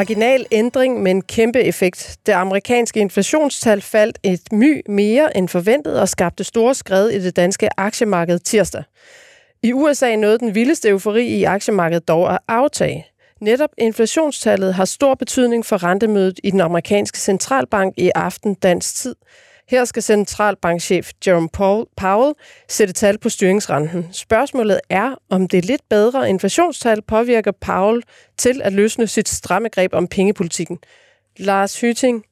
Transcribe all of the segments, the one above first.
marginal ændring, men kæmpe effekt. Det amerikanske inflationstal faldt et my mere end forventet og skabte store skred i det danske aktiemarked tirsdag. I USA nåede den vildeste eufori i aktiemarkedet dog at aftage. Netop inflationstallet har stor betydning for rentemødet i den amerikanske centralbank i aften dansk tid. Her skal centralbankchef Jerome Powell sætte tal på styringsrenten. Spørgsmålet er, om det lidt bedre inflationstal påvirker Powell til at løsne sit stramme greb om pengepolitikken. Lars Hyting,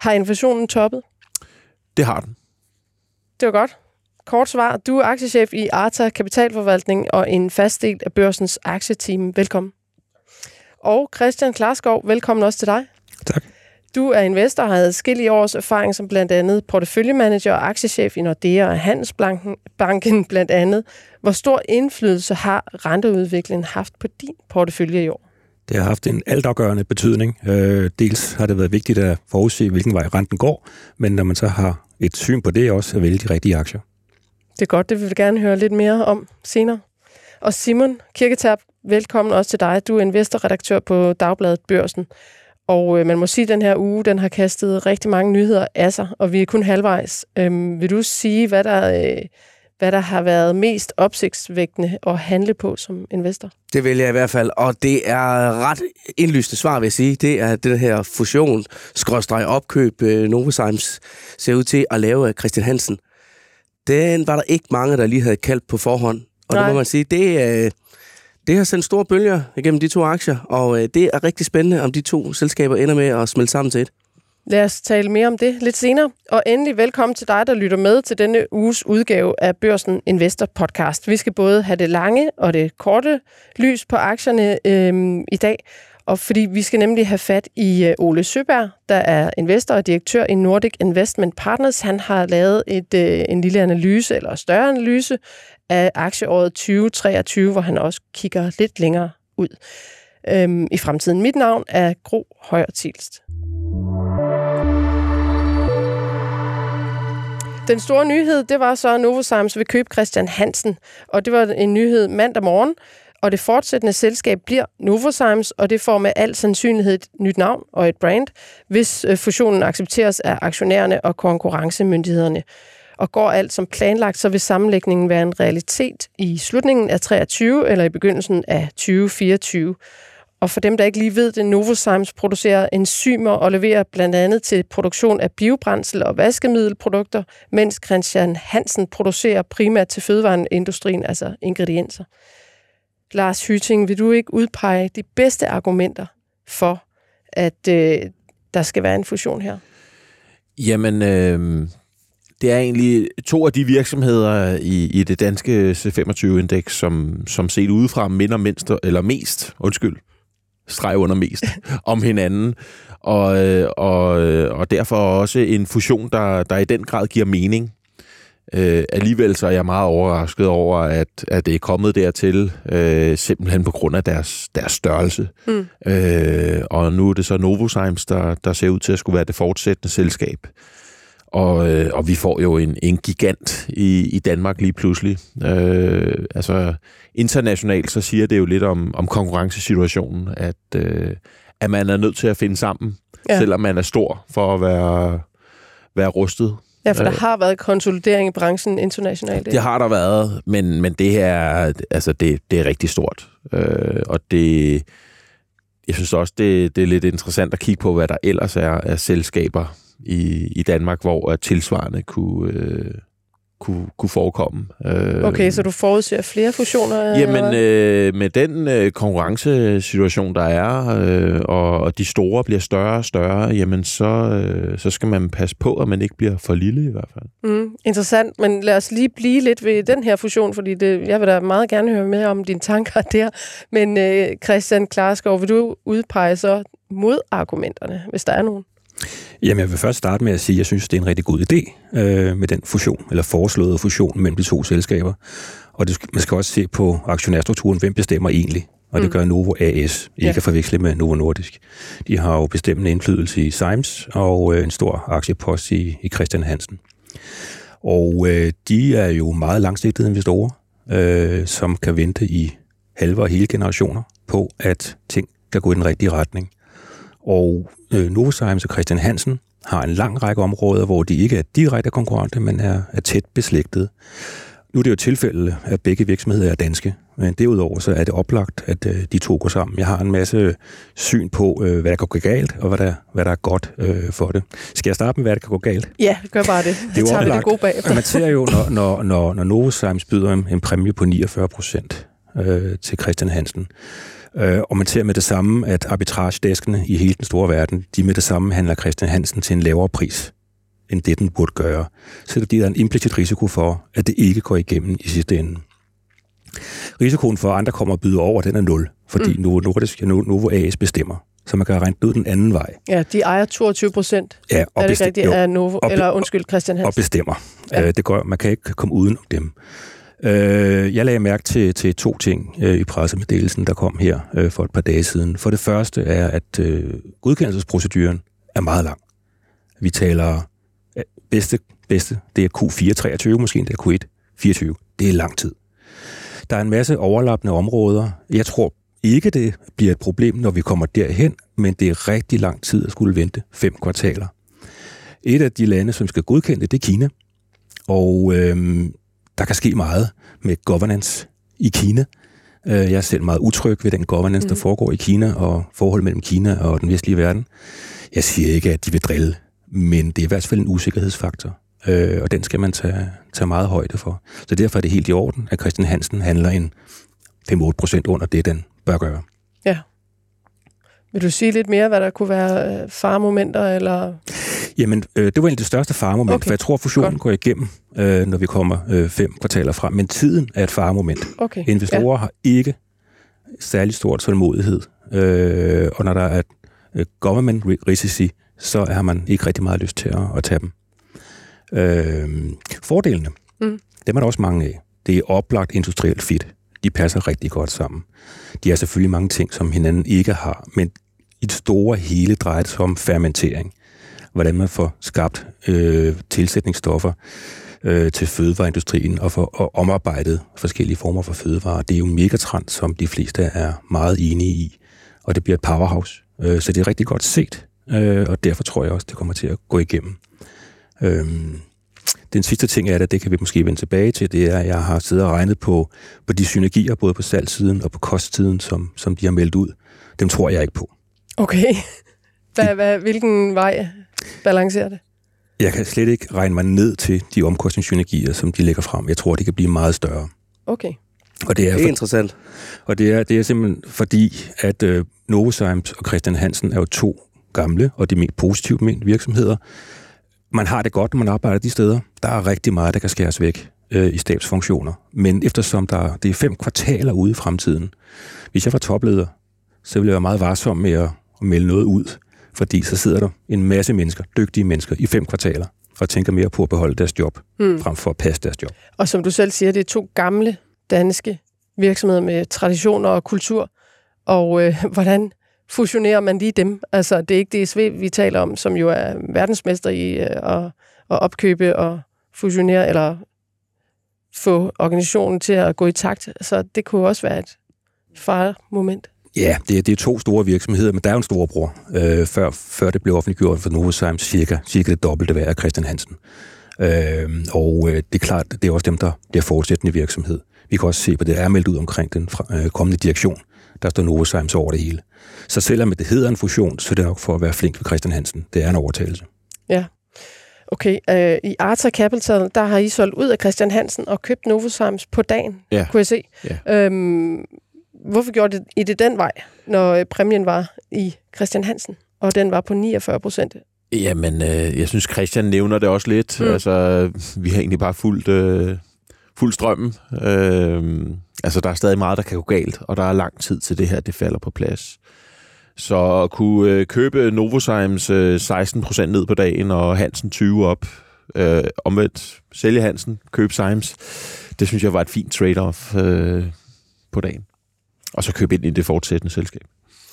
har inflationen toppet? Det har den. Det var godt. Kort svar. Du er aktiechef i Arta Kapitalforvaltning og en fast del af børsens aktieteam. Velkommen. Og Christian Klarskov, velkommen også til dig. Tak. Du er investor og har adskillige års erfaring som blandt andet porteføljemanager og aktiechef i Nordea og Handelsbanken blandt andet. Hvor stor indflydelse har renteudviklingen haft på din portefølje i år? Det har haft en altafgørende betydning. Øh, dels har det været vigtigt at forudse, hvilken vej renten går, men når man så har et syn på det, også at vælge de rigtige aktier. Det er godt, det vil vi gerne høre lidt mere om senere. Og Simon Kirketab, velkommen også til dig. Du er investorredaktør på Dagbladet Børsen. Og øh, man må sige, at den her uge, den har kastet rigtig mange nyheder af sig, og vi er kun halvvejs. Øhm, vil du sige, hvad der, øh, hvad der har været mest opsigtsvækkende at handle på som investor? Det vil jeg i hvert fald, og det er ret indlyste svar, vil jeg sige. Det er det her fusion, skråstreg opkøb, øh, Novozymes ser ud til at lave af Christian Hansen. Den var der ikke mange, der lige havde kaldt på forhånd. Og Nej. det må man sige, det, øh, det har sendt store bølger igennem de to aktier, og øh, det er rigtig spændende, om de to selskaber ender med at smelte sammen til et. Lad os tale mere om det lidt senere. Og endelig velkommen til dig, der lytter med til denne uges udgave af Børsen Investor Podcast. Vi skal både have det lange og det korte lys på aktierne øhm, i dag. Og fordi vi skal nemlig have fat i øh, Ole Søberg, der er investor og direktør i Nordic Investment Partners. Han har lavet et, øh, en lille analyse, eller større analyse, af aktieåret 2023, hvor han også kigger lidt længere ud øhm, i fremtiden. Mit navn er Gro Højer Tilst. Den store nyhed, det var så, at Novozymes vil købe Christian Hansen, og det var en nyhed mandag morgen, og det fortsættende selskab bliver Novozymes, og det får med al sandsynlighed et nyt navn og et brand, hvis øh, fusionen accepteres af aktionærerne og konkurrencemyndighederne. Og går alt som planlagt, så vil sammenlægningen være en realitet i slutningen af 23 eller i begyndelsen af 2024. Og for dem, der ikke lige ved det, Novozymes producerer enzymer og leverer blandt andet til produktion af biobrændsel og vaskemiddelprodukter, mens Christian Hansen producerer primært til fødevareindustrien, altså ingredienser. Lars Hyting, vil du ikke udpege de bedste argumenter for, at øh, der skal være en fusion her? Jamen, øh, det er egentlig to af de virksomheder i, i det danske C25-indeks, som, som set udefra minder mindst, eller mest, undskyld, streg under mest, om hinanden. Og, øh, og, og derfor også en fusion, der, der i den grad giver mening. Øh, alligevel så er jeg meget overrasket over, at, at det er kommet dertil, øh, simpelthen på grund af deres, deres størrelse. Mm. Øh, og nu er det så Novozymes, der, der ser ud til at skulle være det fortsættende selskab. Og, øh, og vi får jo en, en gigant i, i Danmark lige pludselig. Øh, altså internationalt så siger det jo lidt om, om konkurrencesituationen, at, øh, at man er nødt til at finde sammen, ja. selvom man er stor for at være, være rustet. Ja, for der øh, har været konsolidering i branchen internationalt. Det har der været, men, men det her, altså det, det er rigtig stort. Øh, og det, jeg synes også, det, det er lidt interessant at kigge på, hvad der ellers er af selskaber i, i Danmark, hvor tilsvarende kunne, øh, kunne, kunne forekomme. Øh, okay, så du forudser flere fusioner? Jamen, øh, med den øh, konkurrencesituation, der er, øh, og, og de store bliver større og større, jamen så, øh, så skal man passe på, at man ikke bliver for lille i hvert fald. Mm, interessant, men lad os lige blive lidt ved den her fusion, fordi det, jeg vil da meget gerne høre mere om dine tanker der. Men øh, Christian Klarskov, vil du udpege så modargumenterne, hvis der er nogen? Jamen, jeg vil først starte med at sige, at jeg synes, det er en rigtig god idé øh, med den fusion, eller foreslåede fusion mellem de to selskaber. Og det, man skal også se på aktionærstrukturen, hvem bestemmer egentlig? Og det mm. gør Novo AS, ikke ja. at forveksle med Novo Nordisk. De har jo bestemmende indflydelse i Symes og øh, en stor aktiepost i, i Christian Hansen. Og øh, de er jo meget langsigtede investorer, øh, som kan vente i halve og hele generationer på, at ting kan gå i den rigtige retning. Og øh, Novozymes og Christian Hansen har en lang række områder, hvor de ikke er direkte konkurrente, men er, er tæt beslægtet. Nu er det jo tilfælde, at begge virksomheder er danske, men derudover så er det oplagt, at øh, de to går sammen. Jeg har en masse syn på, øh, hvad der kan gå galt, og hvad der, hvad der er godt øh, for det. Skal jeg starte med, hvad der kan gå galt? Ja, gør bare det. Det er jo tager vi det oplagt. gode bagefter. Man ser jo, når, når, når, når Novozymes byder en, en præmie på 49 procent øh, til Christian Hansen, øh, og man ser med det samme, at arbitragedeskene i hele den store verden, de med det samme handler Christian Hansen til en lavere pris, end det den burde gøre. Så det er en implicit risiko for, at det ikke går igennem i sidste ende. Risikoen for, at andre kommer og byder over, den er nul, fordi mm. Novo Nordisk, Novo AS bestemmer. Så man kan regne ud den anden vej. Ja, de ejer 22 procent. Ja, og Er det bestem- rigtigt? jo, Af Novo, og be- eller undskyld, Christian og Hansen. bestemmer. Ja. Ja. Øh, det går, man kan ikke komme uden om dem. Øh, jeg lagde mærke til, til to ting øh, i pressemeddelelsen, der kom her øh, for et par dage siden. For det første er, at øh, godkendelsesproceduren er meget lang. Vi taler øh, bedste, bedste, det er Q4 23, måske det er Q1 24. Det er lang tid. Der er en masse overlappende områder. Jeg tror ikke, det bliver et problem, når vi kommer derhen, men det er rigtig lang tid at skulle vente fem kvartaler. Et af de lande, som skal godkende det, det er Kina. Og øhm, der kan ske meget med governance i Kina. Øh, Jeg er selv meget utryg ved den governance, mm. der foregår i Kina, og forholdet mellem Kina og den vestlige verden. Jeg siger ikke, at de vil drille, men det er i hvert fald en usikkerhedsfaktor, øh, og den skal man tage, tage meget højde for. Så derfor er det helt i orden, at Christian Hansen handler en 5-8 procent under det, den bør gøre. Vil du sige lidt mere, hvad der kunne være øh, faremomenter, eller... Jamen, øh, det var egentlig det største faremoment, Okay, for jeg tror, fusionen godt. går igennem, øh, når vi kommer øh, fem kvartaler frem. Men tiden er et faremoment. Okay. Investorer ja. har ikke særlig stor tålmodighed, øh, og når der er øh, government ri- risici, så har man ikke rigtig meget lyst til at, at tage dem. Øh, fordelene, Mm. dem er der også mange af. Det er oplagt industrielt fit. De passer rigtig godt sammen. De har selvfølgelig mange ting, som hinanden ikke har, men i det store hele drejer det sig om fermentering. Hvordan man får skabt øh, tilsætningsstoffer øh, til fødevareindustrien og får og omarbejdet forskellige former for fødevarer. Det er jo en megatrend, som de fleste er meget enige i, og det bliver et powerhouse. Øh, så det er rigtig godt set, øh, og derfor tror jeg også, det kommer til at gå igennem. Øh, den sidste ting er, at det kan vi måske vende tilbage til, det er, at jeg har siddet og regnet på, på de synergier, både på salgsiden og på kostsiden, som, som de har meldt ud. Dem tror jeg ikke på. Okay. Hvad, hvad, hvilken vej balancerer det? Jeg kan slet ikke regne mig ned til de omkostningssynergier, som de lægger frem. Jeg tror, de kan blive meget større. Okay. Og det er, Det er for, interessant. og det er, det er simpelthen fordi, at øh, Novozymes og Christian Hansen er jo to gamle og de mest positivt ment virksomheder. Man har det godt, når man arbejder de steder. Der er rigtig meget, der kan skæres væk øh, i stabsfunktioner. Men eftersom der, det er fem kvartaler ude i fremtiden, hvis jeg var topleder, så ville jeg være meget varsom med at, at melde noget ud. Fordi så sidder der en masse mennesker, dygtige mennesker, i fem kvartaler, og tænker mere på at beholde deres job, Hmm. frem for at passe deres job. Og som du selv siger, det er to gamle danske virksomheder med traditioner og kultur. Og øh, hvordan fusionerer man lige dem? Altså, det er ikke DSV, vi taler om, som jo er verdensmester i øh, at, at opkøbe og fusionere, eller få organisationen til at gå i takt. Så det kunne også være et faremoment. Ja, det er, det er to store virksomheder, men der er jo en storebror. Øh, før, før det blev offentliggjort for Novozymes, cirka, cirka det dobbelte værd af Christian Hansen. Øh, og øh, det er klart, det er også dem, der bliver fortsættende virksomhed. Vi kan også se på det, der er meldt ud omkring den fra, øh, kommende direktion. Der står Novozymes over det hele. Så selvom det hedder en fusion, så er det nok for at være flink ved Christian Hansen. Det er en overtagelse. Okay, øh, i Arta Capital, der har I solgt ud af Christian Hansen og købt Novozymes på dagen, Ja. kunne jeg se. Ja. Øhm, hvorfor gjorde det, I det den vej, når øh, præmien var i Christian Hansen, og den var på 49 procent? Jamen, øh, jeg synes, Christian nævner det også lidt. Mm. Altså, vi har egentlig bare fuldt, øh, fuldt strømmen. Øh, altså, der er stadig meget, der kan gå galt, og der er lang tid til det her, det falder på plads. Så at kunne øh, købe Novozymes øh, 16% ned på dagen, og Hansen 20 op, øh, omvendt sælge Hansen, købe Symes, det synes jeg var et fint trade-off øh, på dagen. Og så købe ind i det fortsættende selskab.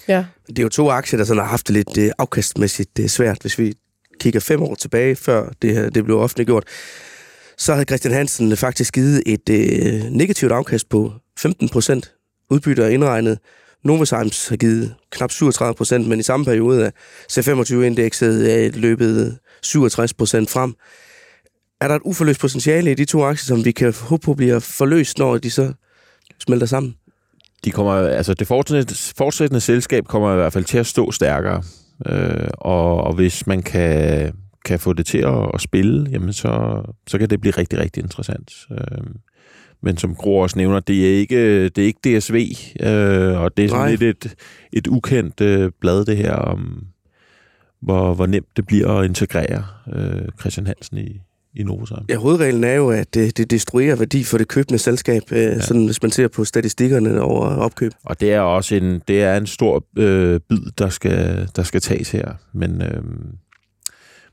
Ja. Det er jo to aktier, der sådan har haft det lidt øh, afkastmæssigt det er svært. Hvis vi kigger fem år tilbage, før det her det blev offentliggjort, så havde Christian Hansen faktisk givet et øh, negativt afkast på 15 procent udbytte og indregnet, Novozymes har givet knap 37 procent, men i samme periode er C25-indekset er løbet 67 procent frem. Er der et uforløst potentiale i de to aktier, som vi kan håbe på bliver forløst, når de så smelter sammen? De kommer, altså det fortsættende, fortsættende selskab kommer i hvert fald til at stå stærkere. Øh, og, og hvis man kan, kan få det til at, at spille, jamen så, så kan det blive rigtig, rigtig interessant. Øh, men som Gro også nævner, det er ikke, det er ikke DSV, øh, og det er sådan Nej. lidt et, et ukendt øh, blad, det her, om hvor, hvor nemt det bliver at integrere øh, Christian Hansen i, i Novozymes. Ja, hovedreglen er jo, at det, det destruerer værdi for det købende selskab, øh, ja. sådan, hvis man ser på statistikkerne over opkøb. Og det er også en, det er en stor øh, bid, der skal, der skal tages her. Men, øh,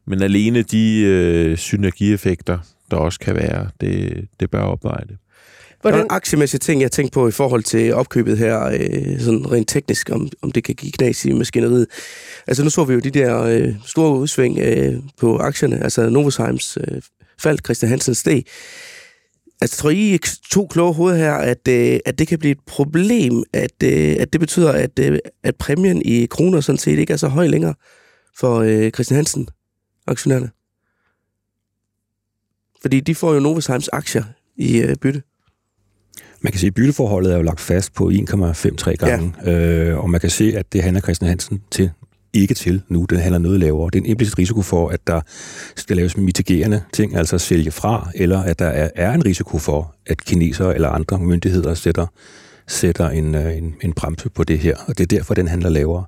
men alene de øh, synergieffekter, der også kan være, det, det bør opveje det. Der er Hvordan, en aktiemæssige ting, jeg tænkte på i forhold til opkøbet her, øh, sådan rent teknisk, om, om det kan give knas i maskineriet. Altså nu så vi jo de der øh, store udsving øh, på aktierne, altså Novozymes øh, fald, Christian Hansen steg. Altså tror I to kloge hoveder her, at, øh, at det kan blive et problem, at, øh, at det betyder, at, øh, at præmien i kroner sådan set ikke er så høj længere for øh, Christian Hansen, aktionærerne? Fordi de får jo Novozymes aktier i øh, bytte. Man kan se, at bytteforholdet er jo lagt fast på 1,53 gange, ja. øh, og man kan se, at det handler Christian Hansen til ikke til nu. Den handler noget lavere. Det er en implicit risiko for, at der skal laves mitigerende ting, altså sælge fra, eller at der er, er en risiko for, at kinesere eller andre myndigheder sætter, sætter en, øh, en, en bremse på det her, og det er derfor, den handler lavere.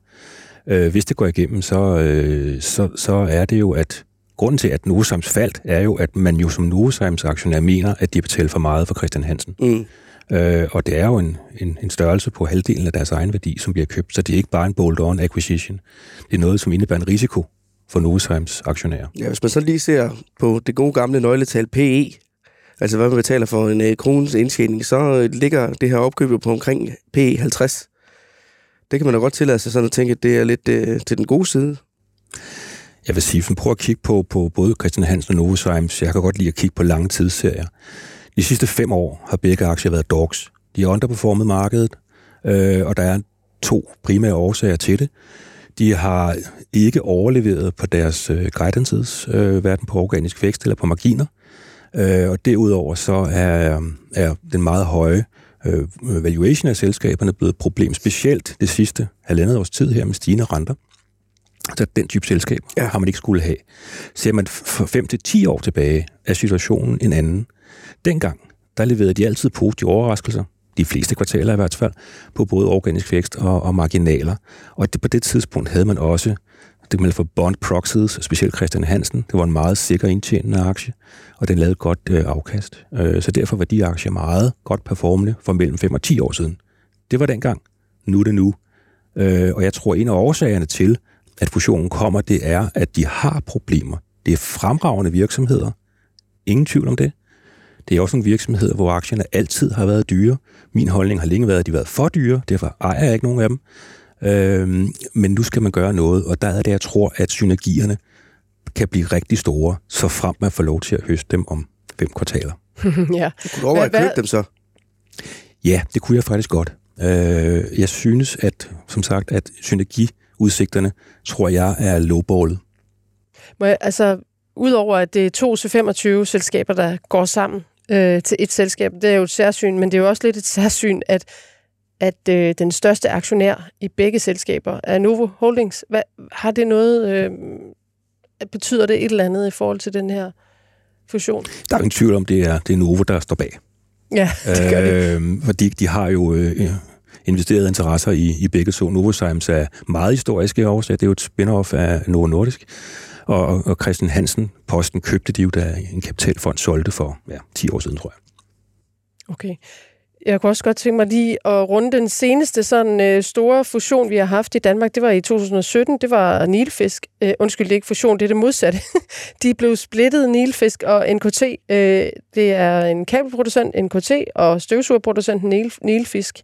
Øh, hvis det går igennem, så, øh, så, så er det jo, at grunden til, at Novozymes faldt, er jo, at man jo som Novozymes aktionær mener, at de betaler for meget for Christian Hansen. Mm. Øh, og det er jo en, en, en størrelse på halvdelen af deres egen værdi, som bliver købt. Så det er ikke bare en bolt-on acquisition. Det er noget, som indebærer en risiko for Novozymes aktionærer. Ja, hvis man så lige ser på det gode gamle nøgletal PE, altså hvad man betaler for en øh, krones indtjening, så øh, ligger det her opkøb på omkring PE 50. Det kan man da godt tillade sig sådan at tænke, at det er lidt øh, til den gode side. Jeg vil sige, prøver at kigge på, på både Christian Hansen og Novozymes, jeg kan godt lide at kigge på lange tidsserier. De sidste fem år har begge aktier været dogs. De har underperformet markedet, øh, og der er to primære årsager til det. De har ikke overleveret på deres øh, guidances, øh, hverken på organisk vækst eller på marginer. Øh, og derudover så er, er den meget høje øh, valuation af selskaberne blevet et problem, specielt det sidste halvandet års tid her med stigende renter. Så den type selskab Ja. har man ikke skulle have. Ser man for 5 til 10 år tilbage, er situationen en anden. Dengang, der leverede de altid positive overraskelser, de fleste kvartaler i hvert fald, på både organisk vækst og, og marginaler. Og det, på det tidspunkt havde man også, det kan man for bond proxies, specielt Christian Hansen. Det var en meget sikker indtjenende aktie, og den lavede godt øh, afkast. Øh, så derfor var de aktier meget godt performende for mellem 5 og 10 år siden. Det var dengang. Nu er det nu. Øh, og jeg tror, en af årsagerne til, at fusionen kommer, det er, at de har problemer. Det er fremragende virksomheder. Ingen tvivl om det. Det er også nogle virksomheder, hvor aktierne altid har været dyre. Min holdning har længe været, at de har været for dyre, derfor ejer jeg ikke nogen af dem. Øhm, men nu skal man gøre noget, og der er det, jeg tror, at synergierne kan blive rigtig store, så frem man får lov til at høste dem om fem kvartaler. ja. Kunne du overveje at købe dem så? Ja, det kunne jeg faktisk godt. Øh, jeg synes, at som sagt, at synergiudsigterne, tror jeg, er lowballet. Må jeg, altså, udover at det er to C25-selskaber, der går sammen øh, til et selskab, det er jo et særsyn, men det er jo også lidt et særsyn, at, at øh, den største aktionær i begge selskaber er Novo Holdings. Hvad, har det noget, øh, betyder det et eller andet i forhold til den her fusion? Der er ingen tvivl om, det er, det er Novo, der står bag. Ja, det gør det. Øh, fordi de har jo øh, investeret interesser i, i begge to. Novozymes er meget historiske årsager. Det er jo et spin-off af Novo Nordisk. Og, og- Christian Hansen, posten, købte de jo, da en kapitalfond solgte for ja, 10 år siden, tror jeg. Okay. Jeg kunne også godt tænke mig lige at runde den seneste sådan øh, store fusion, vi har haft i Danmark. Det var i 2017. Det var Nilfisk. Øh, undskyld, det er ikke fusion, det er det modsatte. De blev splittet, Nilfisk og NKT. Øh, det er en kabelproducent, NKT, og støvsugerproducenten Nil, Nilfisk.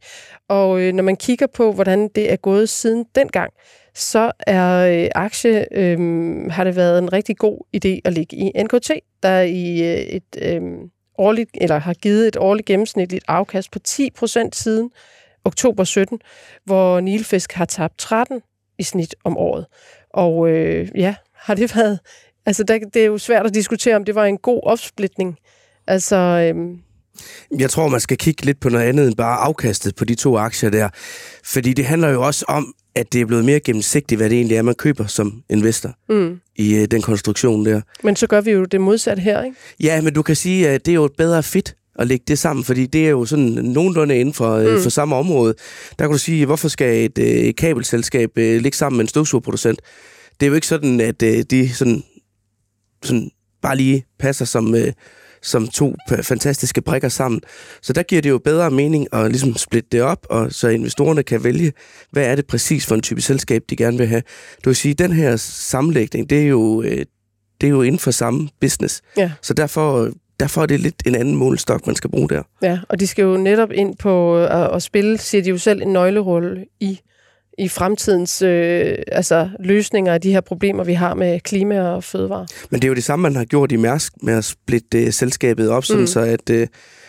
Og øh, når man kigger på, hvordan det er gået siden dengang, så er øh, aktie, øh, har det været en rigtig god idé at ligge i NKT, der i øh, et... Øh, årligt, eller har givet et årligt gennemsnitligt afkast på 10% siden oktober 17, hvor Nilfisk har tabt 13 i snit om året. Og øh, ja, har det været... Altså, der, det er jo svært at diskutere, om det var en god opsplitning. Altså, øh, jeg tror, man skal kigge lidt på noget andet end bare afkastet på de to aktier der. Fordi det handler jo også om, at det er blevet mere gennemsigtigt, hvad det egentlig er, man køber som investor mm. i øh, den konstruktion der. Men så gør vi jo det modsatte her, ikke? Ja, men du kan sige, at det er jo et bedre fit at lægge det sammen, fordi det er jo sådan nogenlunde inden for, mm. for samme område. Der kan du sige, hvorfor skal et, et kabelselskab ligge sammen med en støvsugerproducent? Det er jo ikke sådan, at de sådan, sådan bare lige passer som, som to fantastiske brikker sammen. Så der giver det jo bedre mening at ligesom splitte det op, og så investorerne kan vælge, hvad er det præcis for en type selskab, de gerne vil have. Du vil sige, den her sammenlægning, det er jo, det er jo inden for samme business. Ja. Så derfor derfor er det lidt en anden målestok, man skal bruge der. Ja, og de skal jo netop ind på at, at spille, siger de jo selv, en nøglerolle i, i fremtidens øh, altså, løsninger af de her problemer, vi har med klima og fødevare. Men det er jo det samme, man har gjort i Mærsk med at splitte uh, selskabet op, sådan mm. så at, uh,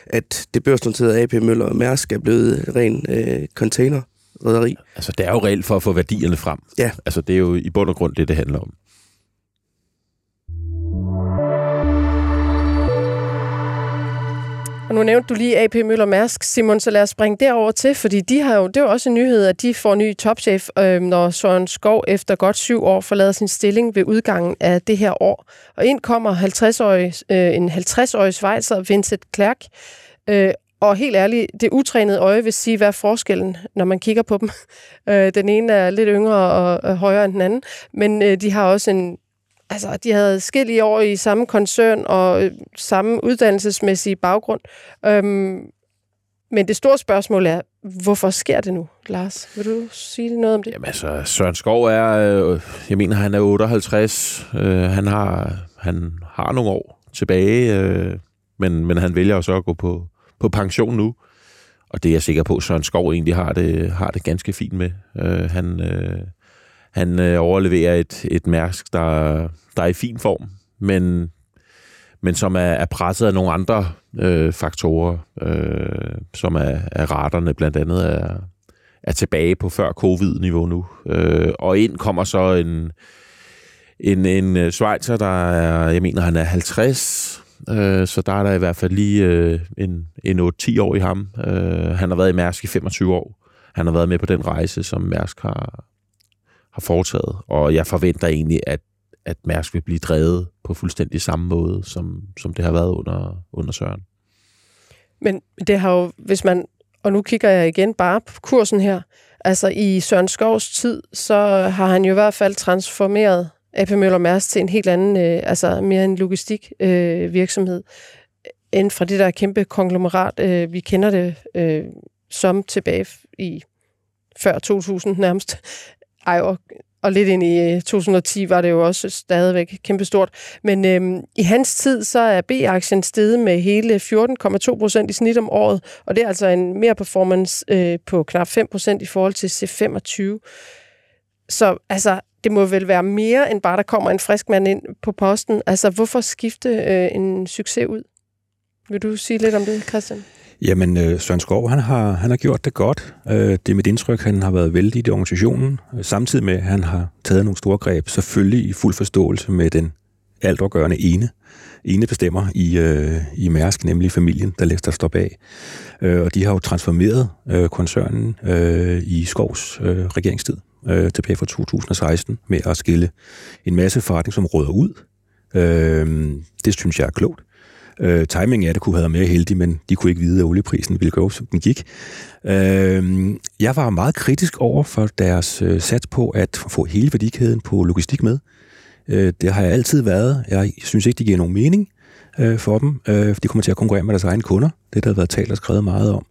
at det børsnoterede AP Møller og Mærsk er blevet ren uh, container rederi. Altså, det er jo reelt for at få værdierne frem. Ja. Altså, det er jo i bund og grund det, det handler om. Og nu nævnte du lige AP Møller Mærsk, Simon, så lad os springe derover til, fordi de har jo, det er jo også en nyhed, at de får ny topchef, øh, når Søren Skov efter godt syv år forlader sin stilling ved udgangen af det her år. Og ind kommer 50-årig, øh, en 50-årig svejser, Vincent Klerk, øh, og helt ærligt, det utrænede øje vil sige, hvad er forskellen, når man kigger på dem. Øh, den ene er lidt yngre og, og højere end den anden, men øh, de har også en altså, de havde skille år i samme koncern og øh, samme uddannelsesmæssige baggrund. Øhm, men det store spørgsmål er, hvorfor sker det nu, Lars? Vil du sige noget om det? Jamen altså, Søren Skov er, øh, jeg mener, han er 58. Øh, han, har, han har nogle år tilbage, øh, men, men han vælger så at gå på, på pension nu. Og det er jeg sikker på, at Søren Skov egentlig har det, har det ganske fint med. Øh, han... Øh, han øh, overleverer et, et mærsk, der, der er i fin form, men, men som er, er presset af nogle andre øh, faktorer, øh, som er, er raterne blandt andet er, er tilbage på før covid-niveau nu. Øh, og ind kommer så en, en, en øh, Schweizer, der er, jeg mener, han er 50, øh, så der er der i hvert fald lige øh, en, en 8-10 år i ham. Øh, han har været i Mærsk i 25 år. Han har været med på den rejse, som Mærsk har, har foretaget, og jeg forventer egentlig, at, at Mærsk vil blive drevet på fuldstændig samme måde, som, som det har været under, under Søren. Men det har jo, hvis man, og nu kigger jeg igen bare på kursen her, altså i Søren Skovs tid, så har han jo i hvert fald transformeret AP Møller Mærsk til en helt anden, øh, altså mere en logistik øh, virksomhed, end fra det der kæmpe konglomerat, øh, vi kender det øh, som tilbage i før 2000 nærmest. Ej, og, og lidt ind i øh, 2010 var det jo også stadigvæk kæmpestort. Men øhm, i hans tid, så er B-aktien steget med hele 14,2 procent i snit om året, og det er altså en mere performance øh, på knap 5 procent i forhold til C25. Så altså, det må vel være mere end bare, der kommer en frisk mand ind på posten. Altså, hvorfor skifte øh, en succes ud? Vil du sige lidt om det, Christian? Jamen, øh, Søren Skov, han har, han har gjort det godt. Øh, det er mit indtryk, han har været vældig i organisationen, øh, samtidig med, at han har taget nogle store greb, selvfølgelig i fuld forståelse med den altafgørende ene, ene bestemmer i, øh, i Mærsk, nemlig familien, der der står bag. Øh, og de har jo transformeret øh, koncernen øh, i Skovs øh, regeringstid øh, tilbage fra 2016 med at skille en masse forretning, som ud. Øh, det synes jeg er klogt. Øh, timingen af det kunne have været mere heldig, men de kunne ikke vide, at olieprisen ville gå, som den gik. Øh, jeg var meget kritisk over for deres øh, sats på at få hele værdikæden på logistik med. Øh, det har jeg altid været. Jeg synes ikke, det giver nogen mening øh, for dem. Øh, de kommer til at konkurrere med deres egne kunder. Det der har været talt og skrevet meget om.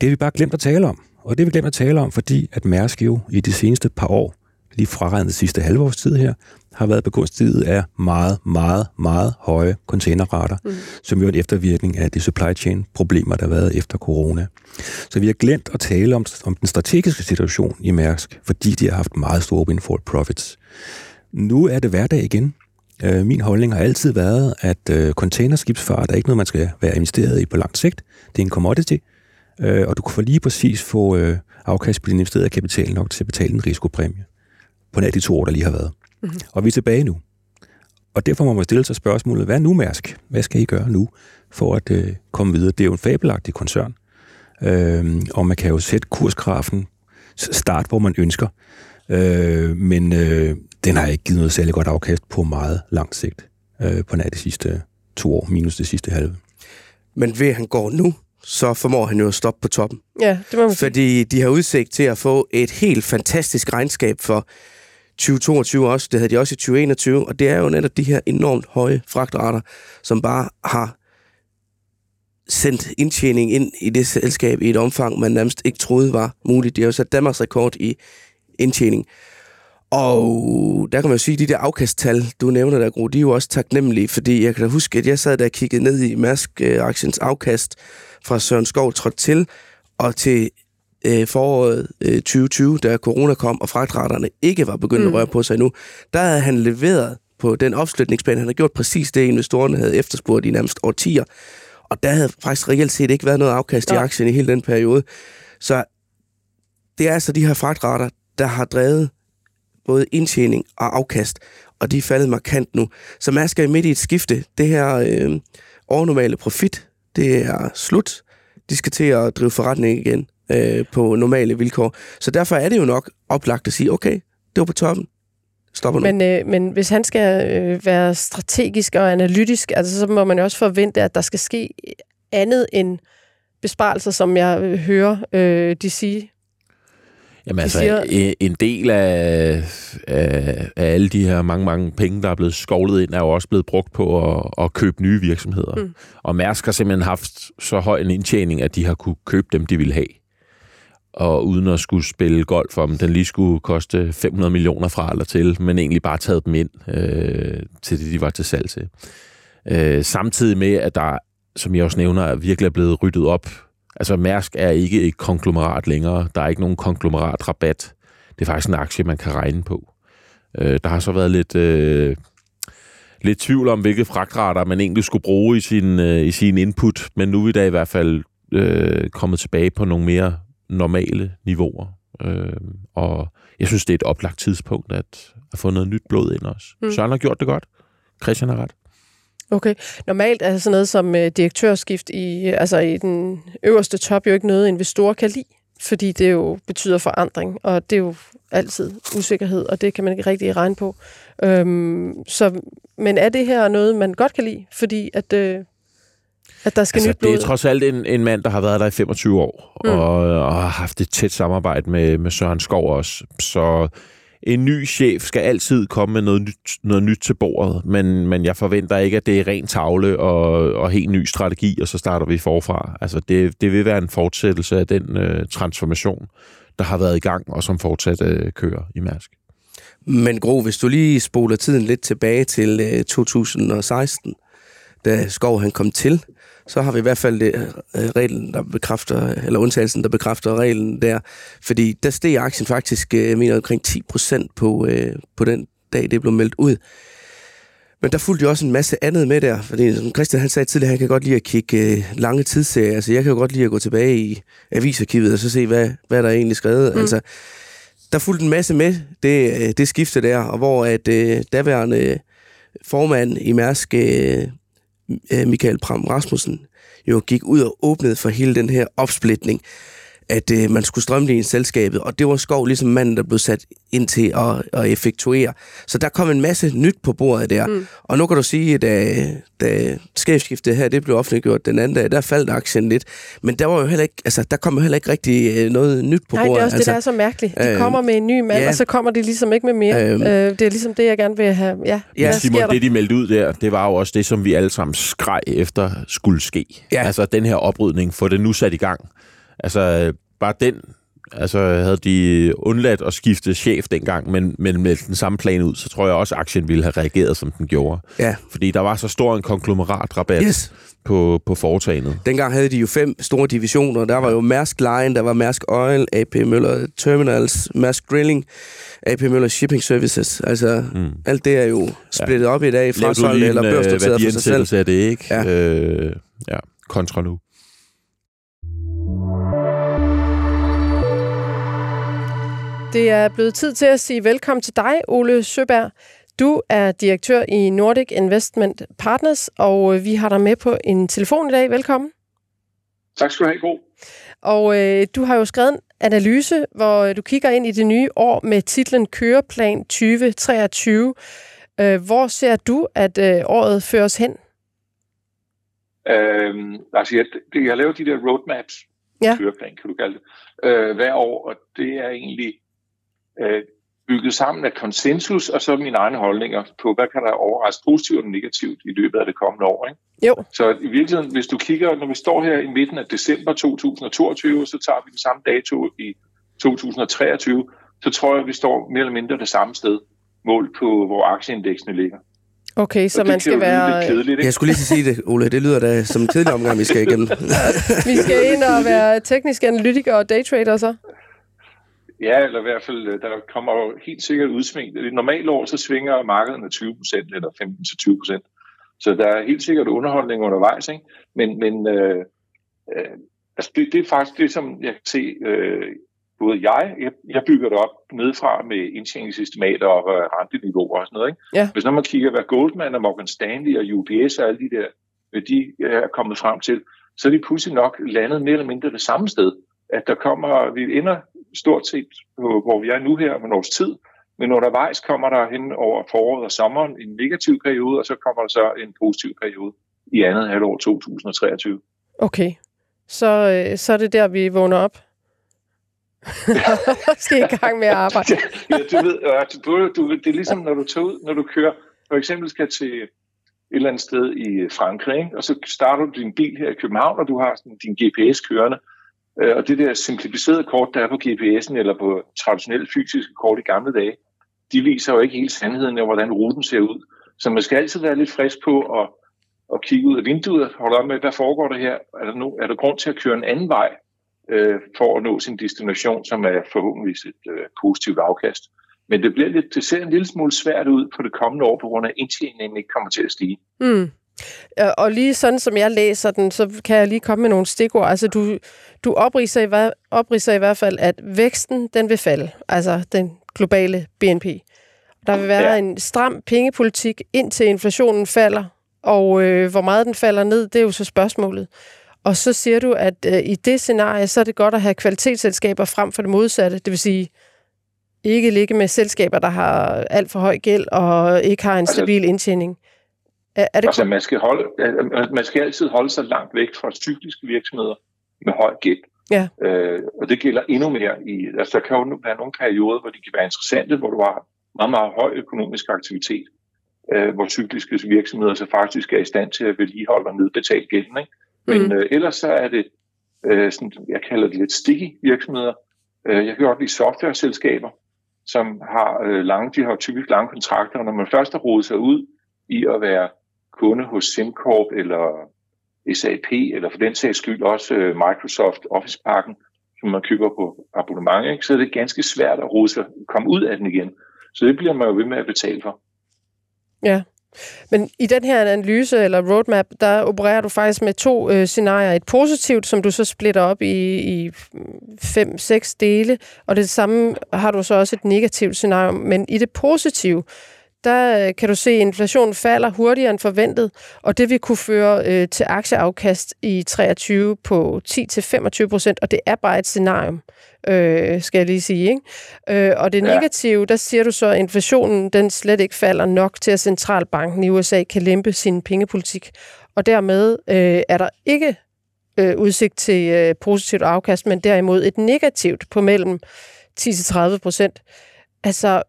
Det har vi bare glemt at tale om. Og det har vi glemt at tale om, fordi at Mærsk jo i de seneste par år, lige fraregnet sidste halvårs tid her, har været begunstiget af meget, meget, meget høje containerrater, mm. som jo er en eftervirkning af de supply chain problemer, der har været efter corona. Så vi har glemt at tale om, om den strategiske situation i Mærsk, fordi de har haft meget store windfall profits. Nu er det hverdag igen. Øh, min holdning har altid været, at øh, containerskibsfart er ikke noget, man skal være investeret i på lang sigt. Det er en commodity. øh, og du få lige præcis få øh, afkast på din investerede kapital nok til at betale en risikopræmie på nær de to år, der lige har været. Mm-hmm. Og vi er tilbage nu. Og derfor må man stille sig spørgsmålet, hvad er nu Mærsk? Hvad skal I gøre nu for at øh, komme videre? Det er jo en fabelagtig koncern, øh, og man kan jo sætte kursgrafen start, hvor man ønsker. Øh, men øh, den har ikke givet noget særlig godt afkast på meget lang sigt øh, på nær de sidste to år, minus det sidste halve. Men ved at han går nu, så formår han jo at stoppe på toppen. Ja, det må man sige. Fordi de har udsigt til at få et helt fantastisk regnskab for 2022 også. Det havde de også i 2021, og det er jo netop de her enormt høje fragtrater, som bare har sendt indtjening ind i det selskab i et omfang, man nærmest ikke troede var muligt. Det har jo sat Danmarks rekord i indtjening. Og der kan man jo sige, at de der afkasttal, du nævner der, Gro, de er jo også taknemmelige, fordi jeg kan da huske, at jeg sad der og kiggede ned i Mærsk-aktiens øh, afkast fra Søren Skov trådt til, og til øh, foråret øh, 2020, da corona kom, og fragtraterne ikke var begyndt mm. at røre på sig nu, der havde han leveret på den opslutningsplan. Han havde gjort præcis det, investorerne havde efterspurgt i nærmest årtier. Og der havde faktisk reelt set ikke været noget afkast ja. i aktien i hele den periode. Så det er altså de her fragtrater, der har drevet både indtjening og afkast, og de er faldet markant nu. Så man skal midt i et skifte. Det her øh, overnormale profit, det er slut. De skal til at drive forretning igen øh, på normale vilkår. Så derfor er det jo nok oplagt at sige, okay, det var på toppen. Stopper nu. Men, øh, men hvis han skal øh, være strategisk og analytisk, altså, så må man jo også forvente, at der skal ske andet end besparelser, som jeg øh, hører øh, de sige. Jamen altså, siger- en- en del af, af, af alle de her mange, mange penge, der er blevet skovlet ind, er jo også blevet brugt på at, at købe nye virksomheder. Mm. Og Mærsk har simpelthen haft så høj en indtjening, at de har kunne købe dem, de ville have. Og uden at skulle spille golf om, den lige skulle koste 500 millioner fra eller til, men egentlig bare taget dem ind øh, til det, de var til salg til. Øh, samtidig med, at der, som jeg også nævner, er virkelig er blevet ryddet op. Altså Mærsk er ikke et konglomerat længere. Der er ikke nogen konglomeratrabat. Det er faktisk en aktie, man kan regne på. Øh, der har så været lidt, øh, lidt tvivl om, hvilke fragtrater man egentlig skulle bruge i sin, øh, i sin input, men nu er vi da i hvert fald øh, kommet tilbage på nogle mere normale niveauer. Øh, og jeg synes, det er et oplagt tidspunkt at, at få noget nyt blod ind også. Mm. Søren har gjort det godt. Christian har ret. Okay. Normalt er sådan noget som øh, direktørskift i, altså i den øverste top jo ikke noget, investorer kan lide, fordi det jo betyder forandring, og det er jo altid usikkerhed, og det kan man ikke rigtig regne på. Øhm, så, men er det her noget, man godt kan lide, fordi at, øh, at der skal Altså, nyt blod? det er trods alt en, en mand, der har været der i 25 år, Mm. og, og har haft et tæt samarbejde med, med Søren Skov også. Så en ny chef skal altid komme med noget nyt, noget nyt til bordet, men, men jeg forventer ikke, at det er ren tavle og, og helt ny strategi, og så starter vi forfra. Altså, det, det vil være en fortsættelse af den øh, transformation, der har været i gang, og som fortsat øh, kører i Mærsk. Men Gro, hvis du lige spoler tiden lidt tilbage til øh, 2016, da Skov han kom til, så har vi i hvert fald det, øh, reglen, der bekræfter, eller undtagelsen, der bekræfter reglen der. Fordi der steg aktien faktisk, øh, jeg mener, omkring 10 procent på, øh, på den dag, det blev meldt ud. Men der fulgte jo også en masse andet med der, fordi som Christian han sagde tidligere, han kan godt lide at kigge øh, lange tidsserier. Altså jeg kan jo godt lide at gå tilbage i avisarkivet og så se, hvad, hvad der er egentlig skrevet. Mm. Altså, der fulgte en masse med det, det skifte der, og hvor at øh, daværende formand i Mærsk, øh, Øh, Michael Pram Rasmussen, jo gik ud og åbnede for hele den her opsplitning, at øh, man skulle strømline selskabet, og det var Skov ligesom manden, der blev sat ind til at, at effektuere. Så der kom en masse nyt på bordet der, mm. og nu kan du sige, at da, da skabsskiftet her, det blev offentliggjort den anden dag, der faldt aktien lidt, men der var jo heller ikke, altså, der kom jo heller ikke rigtig øh, noget nyt på Nej, bordet. det er også altså, det, der er så mærkeligt. De øhm, kommer med en ny mand, ja. og så kommer de ligesom ikke med mere. Øhm. øh, det er ligesom det, jeg gerne vil have. Ja, Ja, Simon, det de meldte ud der, det var jo også det, som vi alle sammen skreg efter skulle ske. Ja. Altså den her oprydning, få det nu sat i gang. Altså bare den, altså havde de undladt at skifte chef dengang, men, men med den samme plan ud, så tror jeg også, at aktien ville have reageret, som den gjorde. Ja, Fordi der var så stor en konglomeratrabat yes. på, på foretagendet. Dengang havde de jo fem store divisioner. Der var jo Mærsk Line, der var Mærsk Oil, AP Møller Terminals, Mærsk Drilling, AP Møller Shipping Services. Altså, mm. alt det er jo splittet ja. op i dag, du frasolgt eller en øh, børsnoteret for sig selv. det, ikke? Ja. Øh, ja, kontra nu. Det er blevet tid til at sige velkommen til dig, Ole Søberg. Du er direktør i Nordic Investment Partners, og vi har dig med på en telefon i dag. Velkommen. Tak skal du have, god. Og øh, du har jo skrevet en analyse, hvor du kigger ind i det nye år med titlen Køreplan 2023. Øh, hvor ser du, at øh, året føres hen? Øhm, altså, jeg, jeg laver de der roadmaps, ja. køreplan kan du kalde det, øh, hver år, og det er egentlig øh, bygget sammen af konsensus, og så mine egne holdninger på, hvad kan der overraske positivt og negativt i løbet af det kommende år. Ikke? Jo. Så i virkeligheden, hvis du kigger, når vi står her i midten af december 2022, så tager vi den samme dato i 2023, så tror jeg, at vi står mere eller mindre det samme sted, mål på, hvor aktieindeksene ligger. Okay, så man skal være... Kedeligt, jeg skulle lige sige det, Ole. Det lyder da som en kedelig omgang, vi skal igennem. vi skal ind og være tekniske analytikere og daytrader så? Ja, eller i hvert fald, øh, der kommer jo helt sikkert udsving. I et normalt år, så svinger markedet med 20 procent, eller 15-20 procent. Så der er helt sikkert underholdning undervejs, ikke? Men, men øh, øh, altså det, det er faktisk det, som jeg kan se, øh, både jeg, jeg, jeg bygger det op nedefra med indtjeningsestimater og øh, renteniveauer og sådan noget. Ikke? Ja. Hvis når man kigger, hvad Goldman og Morgan Stanley og UBS og alle de der, de er kommet frem til, så er de pludselig nok landet mere eller mindre det samme sted. At der kommer, vi ender stort set, hvor vi er nu her om en års tid, men undervejs kommer der hen over foråret og sommeren en negativ periode, og så kommer der så en positiv periode i andet halvår 2023. Okay, så, øh, så er det der, vi vågner op? skal i gang med at arbejde. ja, du ved, du, du, det er ligesom, når du, tager ud, når du kører, for eksempel skal til et eller andet sted i Frankrig, ikke? og så starter du din bil her i København, og du har sådan din GPS kørende, Øh, og det der simplificerede kort, der er på GPS'en eller på traditionelle fysiske kort i gamle dage, de viser jo ikke hele sandheden af, hvordan ruten ser ud. Så man skal altid være lidt frisk på at, at kigge ud af vinduet og holde op med, hvad foregår der her? Er der, no, er der grund til at køre en anden vej øh, for at nå sin destination, som er forhåbentligvis et øh, positivt afkast? Men det, bliver lidt, det ser en lille smule svært ud på det kommende år, på grund af indtjeningen ikke kommer til at stige. Mm. Og lige sådan, som jeg læser den, så kan jeg lige komme med nogle stikord. Altså, du, du opriser, i, opriser i hvert fald, at væksten, den vil falde. Altså, den globale BNP. Der vil være ja. en stram pengepolitik, indtil inflationen falder. Og øh, hvor meget den falder ned, det er jo så spørgsmålet. Og så siger du, at øh, i det scenarie, så er det godt at have kvalitetsselskaber frem for det modsatte. Det vil sige, ikke ligge med selskaber, der har alt for høj gæld og ikke har en altså- stabil indtjening. Er, er det altså, man skal, holde, man skal altid holde sig langt væk fra cykliske virksomheder med høj gæld. Ja. Øh, og det gælder endnu mere i... Altså, der kan jo være nogle perioder, hvor de kan være interessante, hvor du har meget, meget høj økonomisk aktivitet, øh, hvor cykliske virksomheder så faktisk er i stand til at vedligeholde og nedbetale gælden. Ikke? Men mm. øh, ellers så er det, øh, sådan, jeg kalder det lidt sticky virksomheder. Øh, jeg kan godt lide software-selskaber, som har øh, lange, de har typisk lange kontrakter, og når man først har rodet sig ud i at være kunde hos SimCorp eller SAP, eller for den sags skyld også øh, Microsoft Office-pakken, som man køber på abonnement, ikke? så er det ganske svært at rode sig, komme ud af den igen. Så det bliver man jo ved med at betale for. Ja, men i den her analyse eller roadmap, der opererer du faktisk med to øh, scenarier. Et positivt, som du så splitter op i, i fem, seks dele, og det samme har du så også et negativt scenarie. Men i det positive, der øh, kan du se, at inflationen falder hurtigere end forventet, og det vil kunne føre øh, til aktieafkast i 23 på 10-25 procent, og det er bare et scenarium, øh, skal jeg lige sige. Ikke? Øh, og det negative, der siger du så, at inflationen den slet ikke falder nok til, at centralbanken i USA kan lempe sin pengepolitik, og dermed øh, er der ikke øh, udsigt til øh, positivt afkast, men derimod et negativt på mellem 10-30 procent. Altså,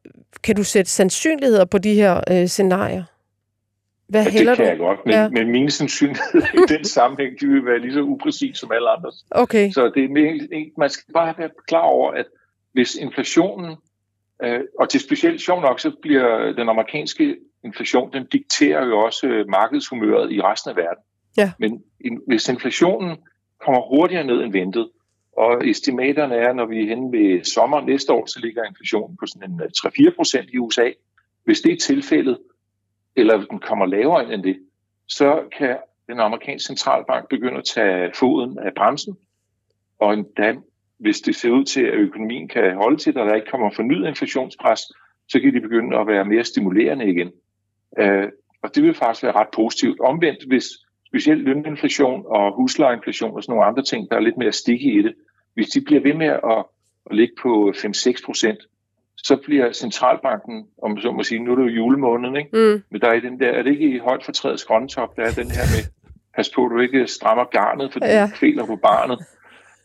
kan du sætte sandsynligheder på de her øh, scenarier? Hvad ja, det kan du? jeg godt, men, ja. men mine sandsynligheder i den sammenhæng, de vil være lige så upræcis som alle andre. Okay. Så det er, man skal bare være klar over, at hvis inflationen, øh, og til specielt sjov nok, så bliver den amerikanske inflation, den dikterer jo også øh, markedshumøret i resten af verden. Ja. Men in, hvis inflationen kommer hurtigere ned end ventet, og estimaterne er, når vi er henne ved sommer næste år, så ligger inflationen på sådan en øh, 3-4 procent i USA. Hvis det er tilfældet, eller hvis den kommer lavere end det, så kan den amerikanske centralbank begynde at tage foden af bremsen, og endda hvis det ser ud til, at økonomien kan holde til det, og der ikke kommer fornyet inflationspres, så kan de begynde at være mere stimulerende igen. Øh, og det vil faktisk være ret positivt. Omvendt, hvis specielt løninflation og huslejeinflation og sådan nogle andre ting, der er lidt mere stikke i det, hvis de bliver ved med at, at ligge på 5-6 procent, så bliver centralbanken, om så må sige, nu er det jo julemåneden, ikke? Mm. men der er, den der, er det ikke i højt fortrædets grøntop, der er den her med, pas på, at du ikke strammer garnet, for ja. du kvæler på barnet.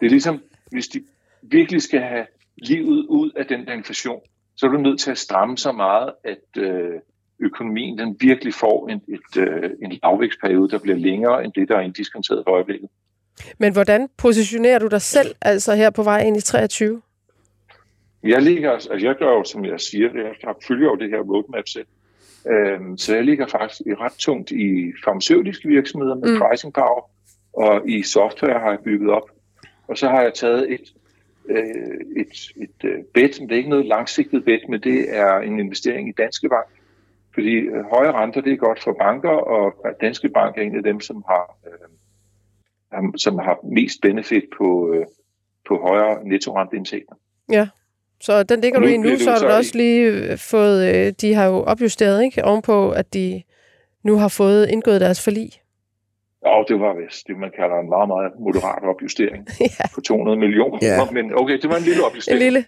Det er ligesom, hvis de virkelig skal have livet ud af den der inflation, så er du nødt til at stramme så meget, at øh, økonomien den virkelig får en, et, øh, en lavvækstperiode, der bliver længere end det, der er indiskonteret for øjeblikket. Men hvordan positionerer du dig selv altså her på vej ind i 23? Jeg ligger, altså jeg gør jo, som jeg siger, jeg følger jo det her roadmap selv. Øhm, så jeg ligger faktisk ret tungt i farmaceutiske virksomheder med mm. pricing power, og i software har jeg bygget op. Og så har jeg taget et, øh, et, et øh, bet, det er ikke noget langsigtet bet, men det er en investering i Danske Bank. Fordi øh, høje renter, det er godt for banker, og Danske Bank er en af dem, som har, øh, som har mest benefit på, øh, på højere nettorenteindtægter. Ja, så den ligger du i nu, så har du også lige øh, fået, øh, de har jo opjusteret, ikke? Ovenpå, at de nu har fået indgået deres forlig. Ja, det var vist det, man kalder en meget, meget moderat opjustering ja. på 200 millioner. Ja. Men okay, det var en lille opjustering. En lille,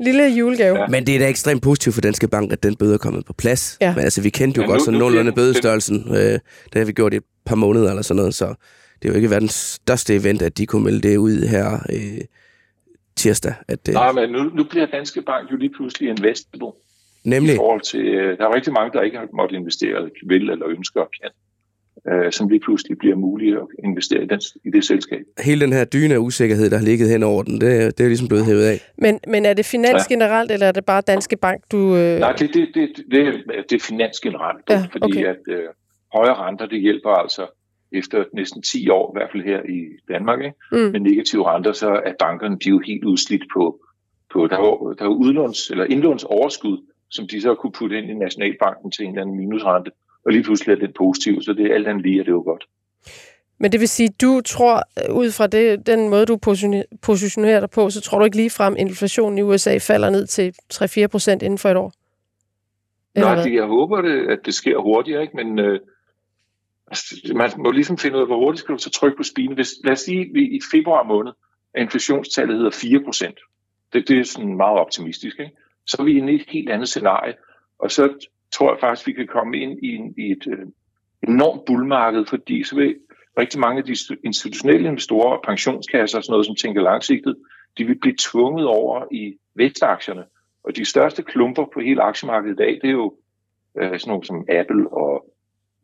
lille julegave. Ja. Men det er da ekstremt positivt for Danske Bank, at den bøde er kommet på plads. Ja. Men altså, vi kendte jo ja, godt sådan nogenlunde bødestørrelsen. Øh, det har vi gjort i et par måneder eller sådan noget, så det er jo ikke verdens største event, at de kunne melde det ud her øh, tirsdag. At, øh, Nej, men nu, nu bliver Danske Bank jo lige pludselig investable. Nemlig? I forhold til, øh, der er rigtig mange, der ikke har måttet investere, vil, eller ønsker at kan, øh, som lige pludselig bliver muligt at investere i, den, i det selskab. Hele den her dyne af usikkerhed, der har ligget hen over den, det, det er ligesom blevet hævet af. Men, men er det finans ja. generelt, eller er det bare Danske Bank, du... Øh... Nej, det, det, det, det, det er finans generelt, ja, fordi okay. at øh, højere renter, det hjælper altså efter næsten 10 år, i hvert fald her i Danmark, ikke? Mm. med negative renter, så er bankerne de er jo helt udslidt på, på der, er, der er udlåns, eller indlånsoverskud, som de så kunne putte ind i Nationalbanken til en eller anden minusrente, og lige pludselig er det positivt, så det er alt andet lige, at det er jo godt. Men det vil sige, du tror, ud fra det, den måde, du positionerer dig på, så tror du ikke lige frem, inflationen i USA falder ned til 3-4 procent inden for et år? Eller Nej, det, jeg håber, det, at det sker hurtigere, ikke? men øh, Altså, man må ligesom finde ud af, hvor hurtigt skal du så trykke på spinen. Hvis, lad os sige, at i februar måned, at inflationstallet hedder 4 Det, det er sådan meget optimistisk. Ikke? Så er vi inde i et helt andet scenarie. Og så tror jeg faktisk, vi kan komme ind i, en, i et øh, enormt bullmarked, fordi så vil rigtig mange af de institutionelle investorer og pensionskasser og sådan noget, som tænker langsigtet, de vil blive tvunget over i vækstaktierne. Og de største klumper på hele aktiemarkedet i dag, det er jo øh, sådan nogle som Apple og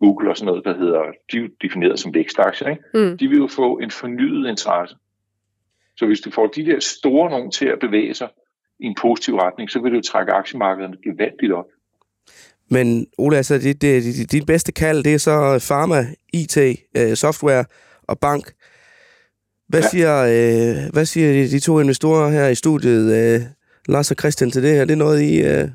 Google og sådan noget, der hedder, de er defineret som vækstaktier, ikke? Mm. de vil jo få en fornyet interesse. Så hvis du får de der store nogen til at bevæge sig i en positiv retning, så vil det jo trække aktiemarkederne gevaldigt op. Men Ola, altså, det, det, det, din bedste kald, det er så pharma, IT, øh, software og bank. Hvad, ja. siger, øh, hvad siger de, de to investorer her i studiet, øh, Lars og Christian, til det her? Det er noget, I, øh,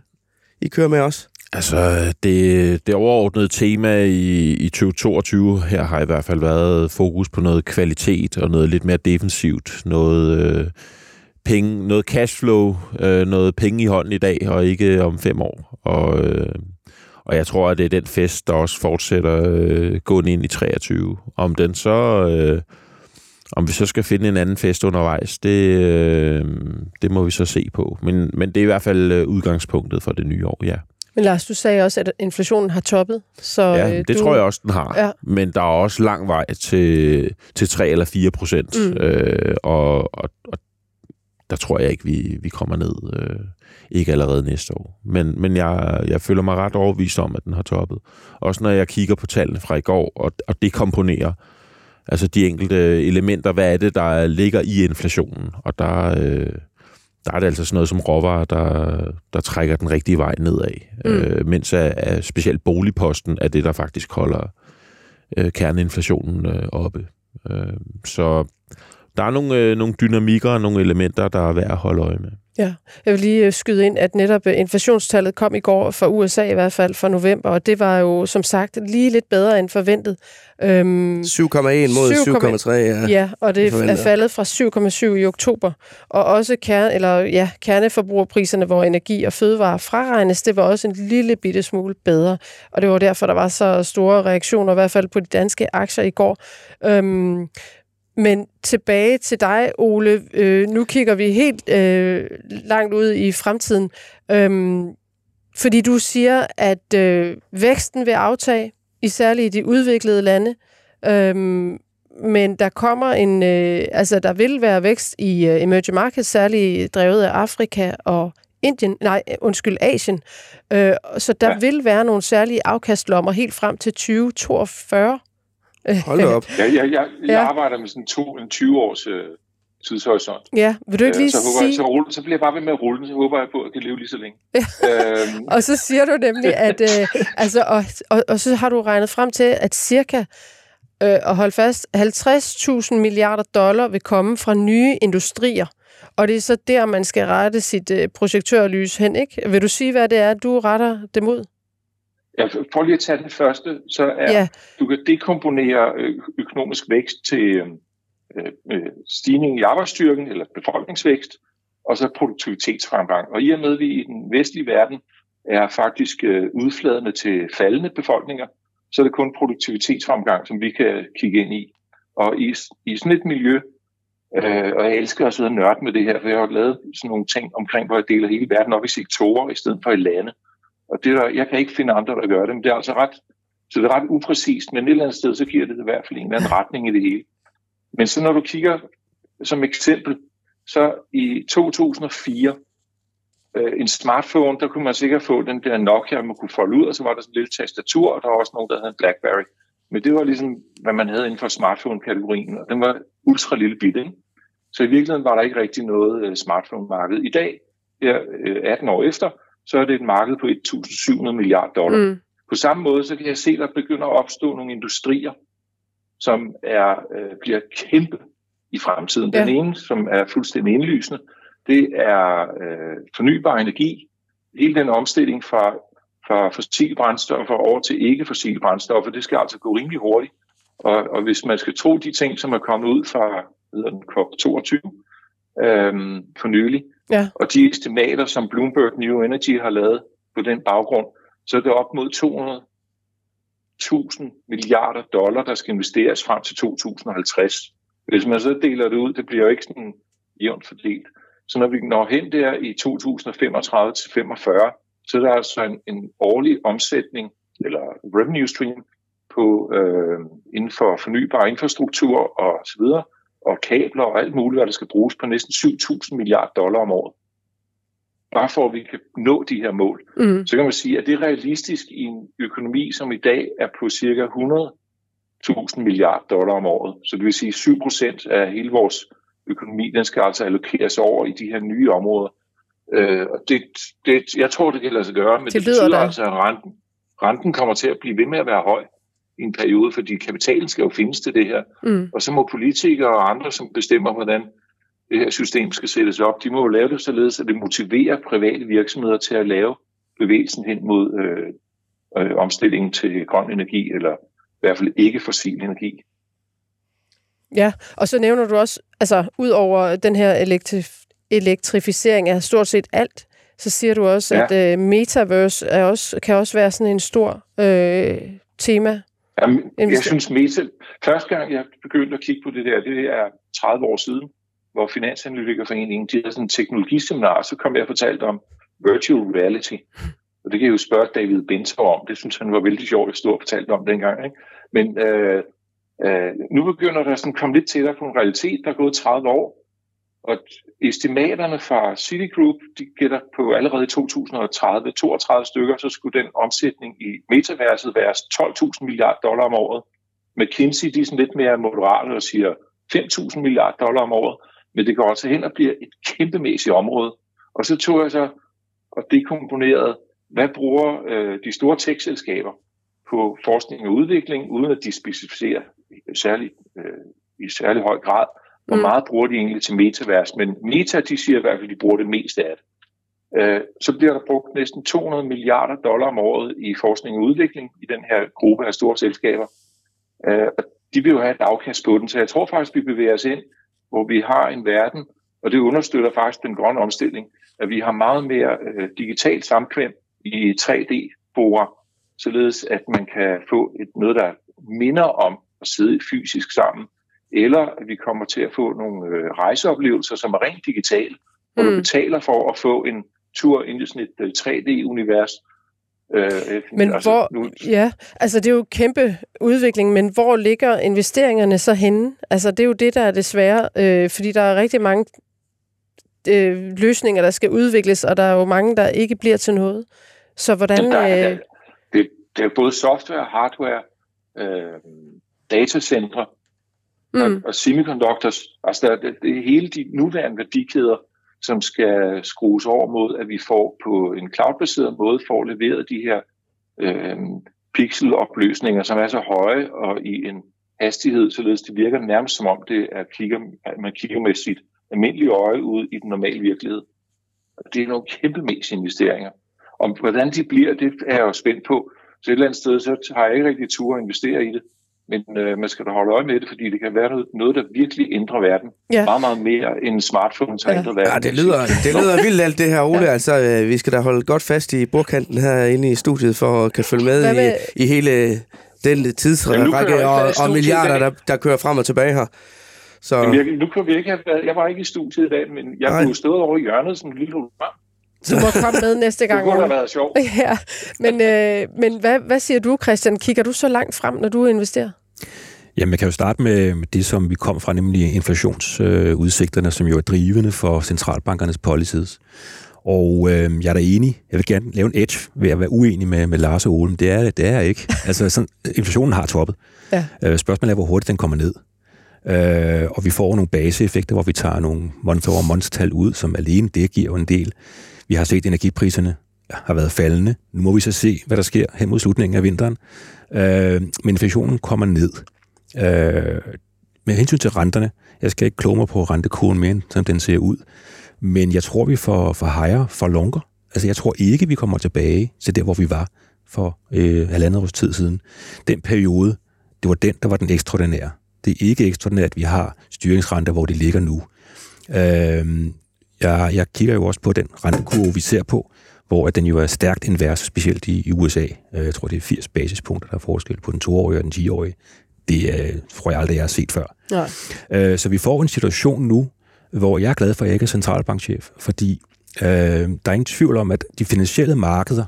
I kører med også? Altså, det, det overordnede tema i, i 2022 her har i hvert fald været fokus på noget kvalitet og noget lidt mere defensivt. Noget, øh, penge, noget cashflow, øh, noget penge i hånden i dag og ikke om fem år. Og, øh, og jeg tror, at det er den fest, der også fortsætter øh, gående ind i 23. Om den så... Øh, om vi så skal finde en anden fest undervejs, det, øh, det må vi så se på. Men, men det er i hvert fald øh, udgangspunktet for det nye år, ja. Men Lars, du sagde også, at inflationen har toppet. Så, ja, øh, det du... tror jeg også, den har. Ja. Men der er også lang vej til, til 3 eller 4 procent. Mm. Øh, og, og, og der tror jeg ikke, vi, vi kommer ned. Øh, ikke allerede næste år. Men, men jeg, jeg føler mig ret overbevist om, at den har toppet. Også når jeg kigger på tallene fra i går, og, og det komponerer altså de enkelte elementer, hvad er det, der ligger i inflationen. Og der, øh, der er det altså sådan noget som råvarer, der, der trækker den rigtige vej nedad. Mm. Øh, mens at, at specielt boligposten er det, der faktisk holder øh, kerneinflationen øh, oppe. Øh, så der er nogle, øh, nogle dynamikker og nogle elementer, der er værd at holde øje med. Ja, jeg vil lige øh, skyde ind, at netop øh, inflationstallet kom i går fra USA i hvert fald for november, og det var jo som sagt lige lidt bedre end forventet. Øhm, 7,1 mod 7,3, ja. Ja, og det er faldet fra 7,7 i oktober. Og også kerne, eller, ja, kerneforbrugerpriserne, hvor energi og fødevare fraregnes, det var også en lille bitte smule bedre. Og det var derfor, der var så store reaktioner, i hvert fald på de danske aktier i går. Øhm, men tilbage til dig, Ole. Øh, nu kigger vi helt øh, langt ud i fremtiden. Øhm, fordi du siger, at øh, væksten vil aftage, især i de udviklede lande. Øhm, men der kommer en, øh, altså der vil være vækst i øh, emerging markets, særligt drevet af Afrika og Indien, nej, undskyld, Asien. Øh, så der ja. vil være nogle særlige afkastlommer helt frem til 2042. Hold op. ja, ja, ja, jeg ja. arbejder med sådan to, en 20 års øh, tidshorisont. Ja, vil du ikke lige så håber, sige... Så, rulle, så bliver jeg bare ved med at rulle, så håber jeg på, at jeg kan leve lige så længe. Ja. øhm. og så siger du nemlig, at øh, altså, og, og, og så har du regnet frem til, at cirka øh, og hold fast, 50.000 milliarder dollar vil komme fra nye industrier. Og det er så der, man skal rette sit øh, projektørlys hen, ikke? Vil du sige, hvad det er, du retter dem ud? Ja, for lige at tage den første, så er, ja. du kan dekomponere øh, økonomisk vækst til øh, øh, stigning i arbejdsstyrken eller befolkningsvækst, og så produktivitetsfremgang. Og i og med, at vi i den vestlige verden er faktisk udfladende til faldende befolkninger, så er det kun produktivitetsfremgang, som vi kan kigge ind i. Og i, i sådan et miljø, øh, og jeg elsker at sidde og nørde med det her, for jeg har lavet sådan nogle ting omkring, hvor jeg deler hele verden op i sektorer, i stedet for i lande. Og det der, jeg kan ikke finde andre, der gør det, men det er altså ret, så det er ret upræcist, men et eller andet sted, så giver det i hvert fald en eller anden retning i det hele. Men så når du kigger som eksempel, så i 2004, øh, en smartphone, der kunne man sikkert få den der Nokia, man kunne folde ud, og så var der sådan en lille tastatur, og der var også nogen, der havde en Blackberry. Men det var ligesom, hvad man havde inden for smartphone-kategorien, og den var ultra lille bit, Ikke? Så i virkeligheden var der ikke rigtig noget øh, smartphone-marked. I dag, 18 øh, år efter, så er det et marked på 1.700 milliarder dollar. Mm. På samme måde, så kan jeg se, at der begynder at opstå nogle industrier, som er, øh, bliver kæmpe i fremtiden. Ja. Den ene, som er fuldstændig indlysende, det er øh, fornybar energi. Hele den omstilling fra, fra fossile brændstoffer over til ikke-fossile brændstoffer, det skal altså gå rimelig hurtigt. Og, og hvis man skal tro de ting, som er kommet ud fra den COP22 øh, for nylig, Ja. Og de estimater, som Bloomberg New Energy har lavet på den baggrund, så er det op mod 200.000 milliarder dollar, der skal investeres frem til 2050. Hvis man så deler det ud, det bliver jo ikke sådan jævnt fordelt. Så når vi når hen der i 2035 til 45, så er der altså en, en årlig omsætning, eller revenue stream, på, øh, inden for fornybar infrastruktur og så videre, og kabler og alt muligt, hvad der skal bruges på næsten 7.000 milliarder dollar om året. Bare for at vi kan nå de her mål. Mm. Så kan man sige, at det er realistisk i en økonomi, som i dag er på cirka 100.000 milliarder dollar om året. Så det vil sige, at 7 procent af hele vores økonomi, den skal altså allokeres over i de her nye områder. Øh, og det, det, jeg tror, det kan lade sig gøre, men det, det betyder da. altså, at renten, renten kommer til at blive ved med at være høj i en periode, fordi kapitalen skal jo findes til det her. Mm. Og så må politikere og andre, som bestemmer, hvordan det her system skal sættes op, de må jo lave det således, at det motiverer private virksomheder til at lave bevægelsen hen mod øh, øh, omstillingen til grøn energi, eller i hvert fald ikke fossil energi. Ja, og så nævner du også, altså ud over den her elektri- elektrificering af stort set alt, så siger du også, ja. at øh, metaverse er også, kan også være sådan en stor øh, tema Jamen, jeg synes mest, første gang jeg begyndte at kigge på det der, det er 30 år siden, hvor Finansanalytikerforeningen de havde sådan en teknologiseminar, så kom jeg og fortalte om virtual reality. Og det kan jeg jo spørge David Bentov om. Det synes han var vældig sjovt, at stå og fortalte om dengang. Ikke? Men øh, øh, nu begynder der sådan at komme lidt tættere på en realitet, der er gået 30 år. Og estimaterne fra Citigroup, de gætter på allerede i 2030, 32 stykker, så skulle den omsætning i metaverset være 12.000 milliarder dollar om året. McKinsey, de er sådan lidt mere moderate og siger 5.000 milliarder dollar om året, men det går også hen og bliver et kæmpemæssigt område. Og så tog jeg så og dekomponerede, hvad bruger øh, de store tech-selskaber på forskning og udvikling, uden at de specificerer særlig, øh, i særlig høj grad, hvor mm. meget bruger de egentlig til metavers? Men Meta, de siger i hvert fald, at de bruger det meste af det. Øh, så bliver der brugt næsten 200 milliarder dollar om året i forskning og udvikling i den her gruppe af store selskaber. Øh, og de vil jo have et afkast på den, så jeg tror faktisk, vi bevæger os ind, hvor vi har en verden, og det understøtter faktisk den grønne omstilling, at vi har meget mere øh, digitalt samkvem i 3D-fora, således at man kan få et noget, der minder om at sidde fysisk sammen, eller at vi kommer til at få nogle øh, rejseoplevelser, som er rent digitale, hvor mm. du betaler for at få en tur ind i sådan et 3D-univers. Øh, øh, men altså, hvor, nu... ja, altså det er jo kæmpe udvikling, men hvor ligger investeringerne så henne? Altså det er jo det, der er det svære, øh, fordi der er rigtig mange øh, løsninger, der skal udvikles, og der er jo mange, der ikke bliver til noget. Så hvordan... Der, øh... det, det er både software, hardware, øh, datacentre mm. og, og semiconductors. Altså der, det, det hele de nuværende værdikæder, som skal skrues over mod, at vi får på en cloudbaseret måde får leveret de her øh, pixelopløsninger, som er så høje og i en hastighed, således det virker nærmest som om det er kigger, man kigger med sit almindelige øje ud i den normale virkelighed. Det er nogle kæmpemæssige investeringer. Og hvordan de bliver, det er jeg jo spændt på. Så et eller andet sted, så har jeg ikke rigtig tur at investere i det. Men øh, man skal da holde øje med det, fordi det kan være noget, noget der virkelig ændrer verden. Ja. Meget, meget mere end smartphones har ja. ændret verden. Ja, det lyder, det lyder vildt alt det her, Ole. Ja. Altså, øh, vi skal da holde godt fast i bordkanten her inde i studiet, for at kan følge med, med? I, i hele den tidsrække og, og milliarder, der, der kører frem og tilbage her. Så... Jamen, jeg, nu kan vi ikke have været, jeg var ikke i studiet i dag, men jeg Nej. kunne stå over i hjørnet som en lille hologram. Du må komme med næste gang. det kunne have været sjovt. Ja, men, øh, men hvad, hvad siger du, Christian? Kigger du så langt frem, når du investerer? Jamen, jeg kan jo starte med det, som vi kom fra, nemlig inflationsudsigterne, som jo er drivende for centralbankernes policies. Og øh, jeg er da enig. Jeg vil gerne lave en edge ved at være uenig med, med Lars og Ole, men det er, det er jeg ikke. Altså, sådan, inflationen har toppet. Ja. Øh, spørgsmålet er, hvor hurtigt den kommer ned. Øh, og vi får nogle baseeffekter, hvor vi tager nogle month over month tal ud, som alene det giver jo en del. Vi har set, energipriserne har været faldende. Nu må vi så se, hvad der sker hen mod slutningen af vinteren. Øh, men inflationen kommer ned. Øh, med hensyn til renterne, jeg skal ikke kloge mig på rentekurven mere, som den ser ud, men jeg tror, vi får for higher, for longer. Altså, jeg tror ikke, vi kommer tilbage til der, hvor vi var for øh, halvandet års tid siden. Den periode, det var den, der var den ekstraordinære. Det er ikke ekstraordinært, at vi har styringsrenter, hvor det ligger nu. Øh, jeg, jeg kigger jo også på den rentekurve, vi ser på, hvor den jo er stærkt invers, specielt i, i USA. Øh, jeg tror, det er 80 basispunkter, der er forskel på den toårige og den 10-årige. Det er, tror jeg aldrig, jeg har set før. Nej. Øh, så vi får en situation nu, hvor jeg er glad for, at jeg ikke er centralbankchef, fordi øh, der er ingen tvivl om, at de finansielle markeder,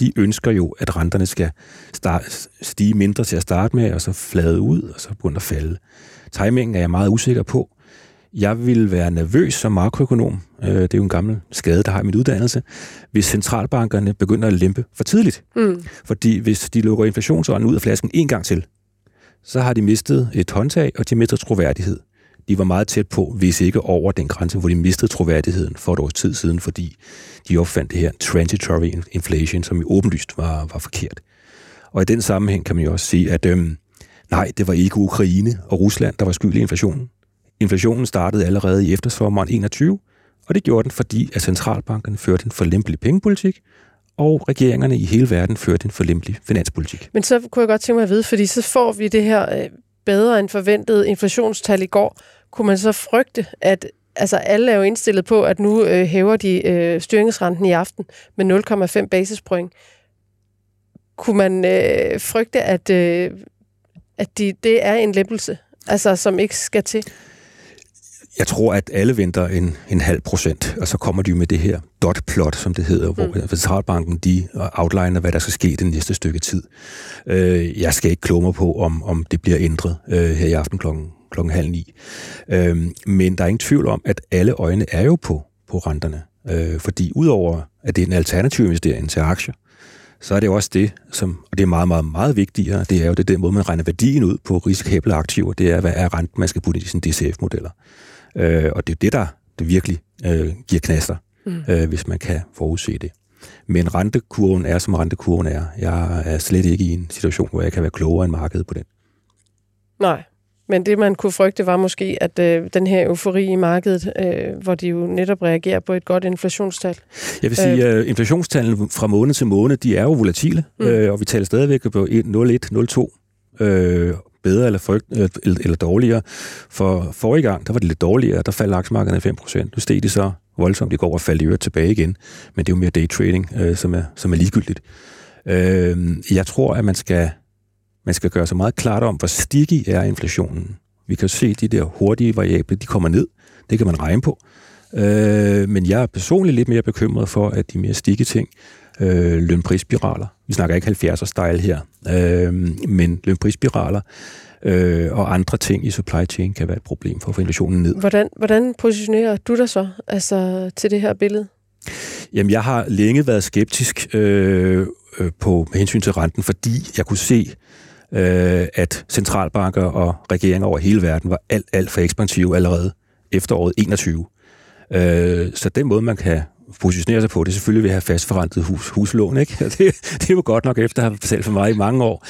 de ønsker jo, at renterne skal starte, stige mindre til at starte med, og så flade ud, og så begynde at falde. Timingen er jeg meget usikker på. Jeg vil være nervøs som makroøkonom, øh, det er jo en gammel skade, der har i min uddannelse, hvis centralbankerne begynder at lempe for tidligt. Mm. Fordi hvis de lukker inflationsånden ud af flasken en gang til, så har de mistet et håndtag, og de mister troværdighed. De var meget tæt på, hvis ikke over den grænse, hvor de mistede troværdigheden for et års tid siden, fordi de opfandt det her transitory inflation, som i åbenlyst var, var forkert. Og i den sammenhæng kan man jo også sige, at øhm, nej, det var ikke Ukraine og Rusland, der var skyld i inflationen. Inflationen startede allerede i eftersommeren 21, og det gjorde den, fordi at centralbankerne førte en forlempelig pengepolitik, og regeringerne i hele verden førte en forlempelig finanspolitik. Men så kunne jeg godt tænke mig at vide, fordi så får vi det her øh, bedre end forventet inflationstal i går. Kunne man så frygte, at altså alle er jo indstillet på, at nu øh, hæver de øh, styringsrenten i aften med 0,5 basispoint. Kunne man øh, frygte, at, øh, at de, det er en lempelse, altså som ikke skal til? Jeg tror, at alle venter en, en halv procent, og så kommer de med det her dot plot, som det hedder, mm. hvor centralbanken de outliner, hvad der skal ske den næste stykke tid. Øh, jeg skal ikke kloge mig på, om, om det bliver ændret øh, her i aften klokken, klokken halv ni. Øh, men der er ingen tvivl om, at alle øjne er jo på, på renterne. Øh, fordi udover, at det er en alternativ investering til aktier, så er det også det, som, og det er meget, meget, meget vigtigere, det er jo det den måde, man regner værdien ud på risikable aktiver, det er, hvad er renten, man skal putte i sine DCF-modeller. Øh, og det er det, der det virkelig øh, giver knaster, mm. øh, hvis man kan forudse det. Men rentekurven er, som rentekurven er. Jeg er slet ikke i en situation, hvor jeg kan være klogere end markedet på den. Nej. Men det, man kunne frygte, var måske, at øh, den her eufori i markedet, øh, hvor de jo netop reagerer på et godt inflationstal. Jeg vil sige, at øh, inflationstallene fra måned til måned, de er jo volatile, mm. øh, og vi taler stadigvæk på 0,1, 0,2 øh, bedre eller, frygt, øh, eller, eller dårligere. For forrige gang, der var det lidt dårligere, der faldt aktiemarkederne 5%. Nu steg de så voldsomt i går og faldt i øvrigt tilbage igen. Men det er jo mere daytrading, øh, som, er, som er ligegyldigt. Øh, jeg tror, at man skal, man skal gøre sig meget klart om, hvor sticky er inflationen. Vi kan se, at de der hurtige variable, de kommer ned. Det kan man regne på. Øh, men jeg er personligt lidt mere bekymret for, at de mere stikke ting, øh, lønprisspiraler, vi snakker ikke 70'er style her, øh, men lønprisspiraler, øh, og andre ting i supply chain kan være et problem for at få inflationen ned. Hvordan, hvordan positionerer du dig så altså, til det her billede? Jamen, jeg har længe været skeptisk øh, øh, på med hensyn til renten, fordi jeg kunne se, øh, at centralbanker og regeringer over hele verden var alt, alt for ekspansive allerede efteråret 21. Øh, så den måde, man kan positionere sig på, det er selvfølgelig at have fastforrentet hus, huslån. Ikke? Det, det er jo godt nok efter at have betalt for mig i mange år.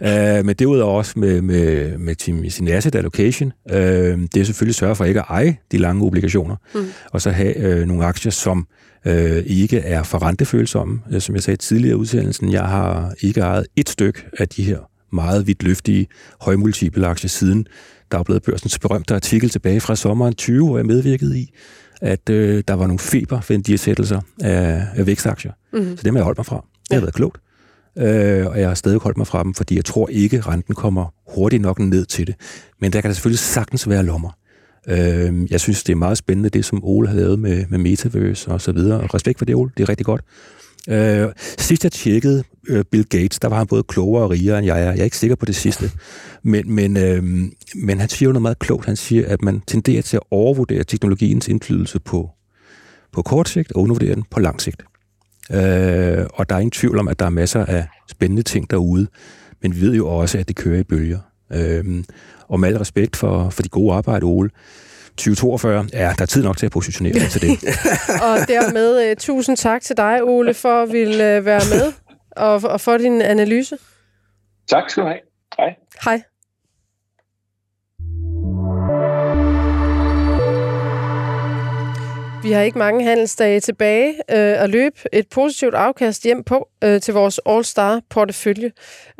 Uh, men derudover også med, med, med sin asset allocation. Uh, det er selvfølgelig at sørge for ikke at eje de lange obligationer, mm. og så have uh, nogle aktier, som uh, ikke er for rentefølsomme. Uh, som jeg sagde tidligere i udsendelsen, jeg har ikke ejet et stykke af de her meget vidtløftige højmultiple aktier siden Dagbladet Børsens berømte artikel tilbage fra sommeren 20, hvor jeg medvirkede i at øh, der var nogle febervendiesættelser af, af vækstaktier. Mm-hmm. Så dem har jeg holdt mig fra. Det har ja. været klogt. Øh, og jeg har stadig holdt mig fra dem, fordi jeg tror ikke, renten kommer hurtigt nok ned til det. Men der kan der selvfølgelig sagtens være lommer. Øh, jeg synes, det er meget spændende, det som Ole har lavet med, med Metaverse og så videre. Og respekt for det, Ole. Det er rigtig godt. Øh, sidst jeg tjekkede øh, Bill Gates, der var han både klogere og rigere end jeg er. Jeg er ikke sikker på det sidste. Men, men, øh, men han siger jo noget meget klogt. Han siger, at man tenderer til at overvurdere teknologiens indflydelse på, på kort sigt og undervurdere den på lang sigt. Øh, og der er ingen tvivl om, at der er masser af spændende ting derude. Men vi ved jo også, at det kører i bølger. Øh, og med al respekt for, for de gode arbejde, Ole, 2042, ja, der er tid nok til at positionere sig til det. og dermed uh, tusind tak til dig, Ole, for at ville uh, være med og, og for din analyse. Tak skal du have. Hej. Hej. Vi har ikke mange handelsdage tilbage øh, at løbe et positivt afkast hjem på øh, til vores All-Star portefølje.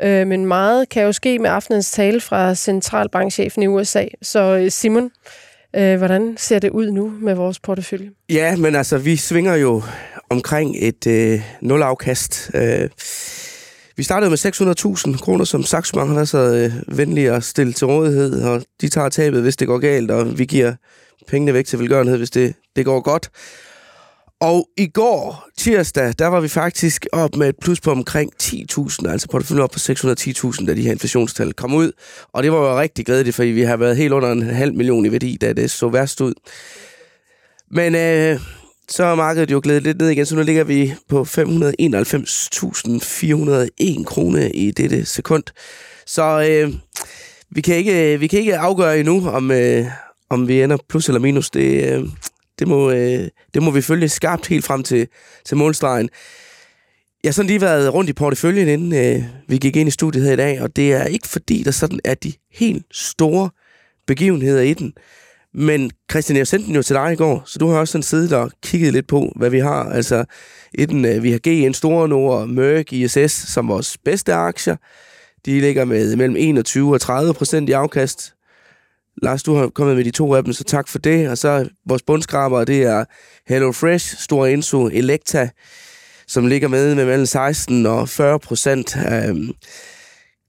Øh, men meget kan jo ske med aftenens tale fra centralbankchefen i USA. Så øh, Simon, øh, hvordan ser det ud nu med vores portefølje? Ja, men altså, vi svinger jo omkring et øh, nulafkast. Øh, vi startede med 600.000 kroner, som Saxo har været så øh, venlig at stille til rådighed, og de tager tabet, hvis det går galt, og vi giver pengene væk til velgørenhed, hvis det, det går godt. Og i går, tirsdag, der var vi faktisk op med et plus på omkring 10.000, altså porteføljen op på 610.000, da de her inflationstal kom ud. Og det var jo rigtig glædeligt, fordi vi har været helt under en halv million i værdi, da det så værst ud. Men øh, så er markedet jo glædet lidt ned igen, så nu ligger vi på 591.401 kroner i dette sekund. Så øh, vi, kan ikke, øh, vi kan ikke afgøre endnu, om, øh, om vi ender plus eller minus. Det, øh, det, må, øh, det må vi følge skarpt helt frem til, til målstregen. Jeg har sådan lige været rundt i porteføljen, inden øh, vi gik ind i studiet her i dag, og det er ikke fordi, der sådan er de helt store begivenheder i den. Men Christian, jeg sendte den jo til dig i går, så du har også sådan siddet og kigget lidt på, hvad vi har. Altså, den, øh, vi har GN Store Nord og Merck ISS som vores bedste aktier. De ligger med mellem 21 og 30 procent i afkast. Lars, du har kommet med de to af dem, så tak for det. Og så vores bundskraber, det er Hello Fresh, Store Enso, Electa, som ligger med med mellem 16 og 40 procent. Øhm,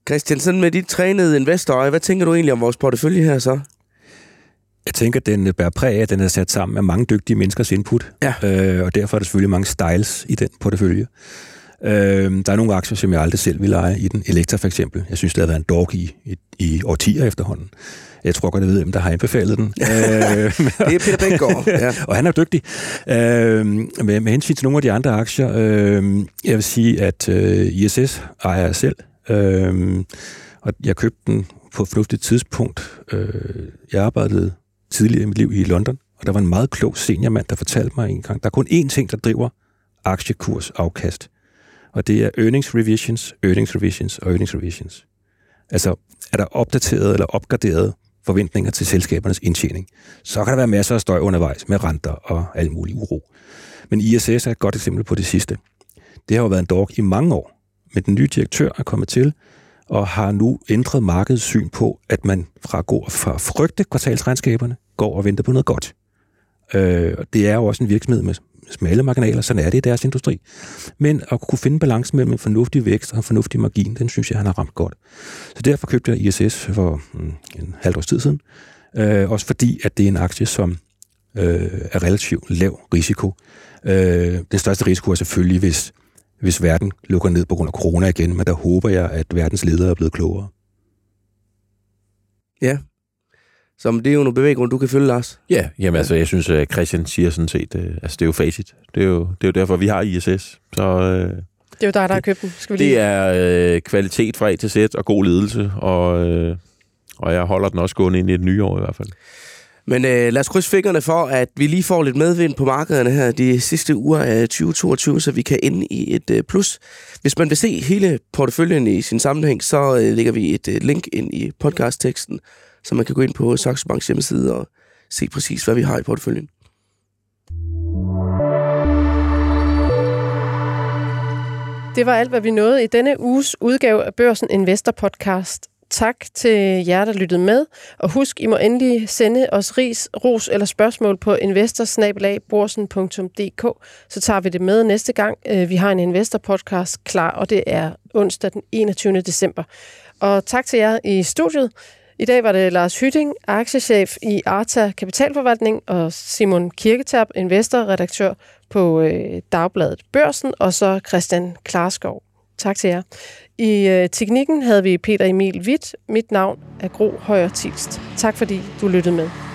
Christian, sådan med dit trænede investorer, hvad tænker du egentlig om vores portefølje her så? Jeg tænker, at den bærer præg af, at den er sat sammen med mange dygtige menneskers input. Ja. Øh, og derfor er der selvfølgelig mange styles i den portefølje. Øh, der er nogle aktier, som jeg aldrig selv vil eje i den. Elektra for eksempel. Jeg synes, det har været en dog i, i, i årtier efterhånden. Jeg tror godt, jeg ved, hvem der har anbefalet den. Øh, det er Peter Bengård. Ja. og han er dygtig. Øh, med, med hensyn til nogle af de andre aktier, øh, jeg vil sige, at øh, ISS ejer jeg selv. Øh, og jeg købte den på et fornuftigt tidspunkt. Øh, jeg arbejdede tidligere i mit liv i London, og der var en meget klog seniormand, der fortalte mig en gang, der er kun én ting, der driver aktiekursafkast, og det er earnings revisions, earnings revisions og earnings revisions. Altså, er der opdateret eller opgraderet forventninger til selskabernes indtjening. Så kan der være masser af støj undervejs med renter og al mulig uro. Men ISS er et godt eksempel på det sidste. Det har jo været en dog i mange år, men den nye direktør er kommet til og har nu ændret markedets syn på, at man fra går fra frygte kvartalsregnskaberne, går og venter på noget godt. Øh, det er jo også en virksomhed med smalle marginaler, sådan er det i deres industri. Men at kunne finde balance mellem en fornuftig vækst og en fornuftig margin, den synes jeg, han har ramt godt. Så derfor købte jeg ISS for mm, en halv års tid siden. Øh, også fordi, at det er en aktie, som øh, er relativt lav risiko. Øh, den største risiko er selvfølgelig, hvis, hvis verden lukker ned på grund af corona igen, men der håber jeg, at verdens ledere er blevet klogere. Ja. Så det er jo nogle bevæggrunde, du kan følge, Lars. Ja, jamen altså, jeg synes, at Christian siger sådan set, øh, altså det er jo facit. Det er jo, det er jo derfor, vi har ISS. Så øh, Det er jo dig, der har købt den. Skal vi lige... det er øh, kvalitet fra A til Z og god ledelse, og, øh, og jeg holder den også gående ind i et nye år i hvert fald. Men øh, lad os krydse fingrene for, at vi lige får lidt medvind på markederne her de sidste uger af 2022, så vi kan ende i et øh, plus. Hvis man vil se hele porteføljen i sin sammenhæng, så øh, lægger vi et øh, link ind i podcastteksten, så man kan gå ind på Saxo Banks hjemmeside og se præcis, hvad vi har i porteføljen. Det var alt, hvad vi nåede i denne uges udgave af Børsen Investor Podcast. Tak til jer, der lyttede med. Og husk, I må endelig sende os ris, ros eller spørgsmål på investorsnabelagborsen.dk, så tager vi det med næste gang. Øh, vi har en Investor Podcast klar, og det er onsdag den 21. december. Og tak til jer i studiet. I dag var det Lars Hytting, aktiechef i Arta Kapitalforvaltning, og Simon Kirketab, investorredaktør på øh, Dagbladet Børsen, og så Christian Klarskov. Tak til jer. I øh, teknikken havde vi Peter Emil Witt. Mit navn er Gro Højer Tilst. Tak fordi du lyttede med.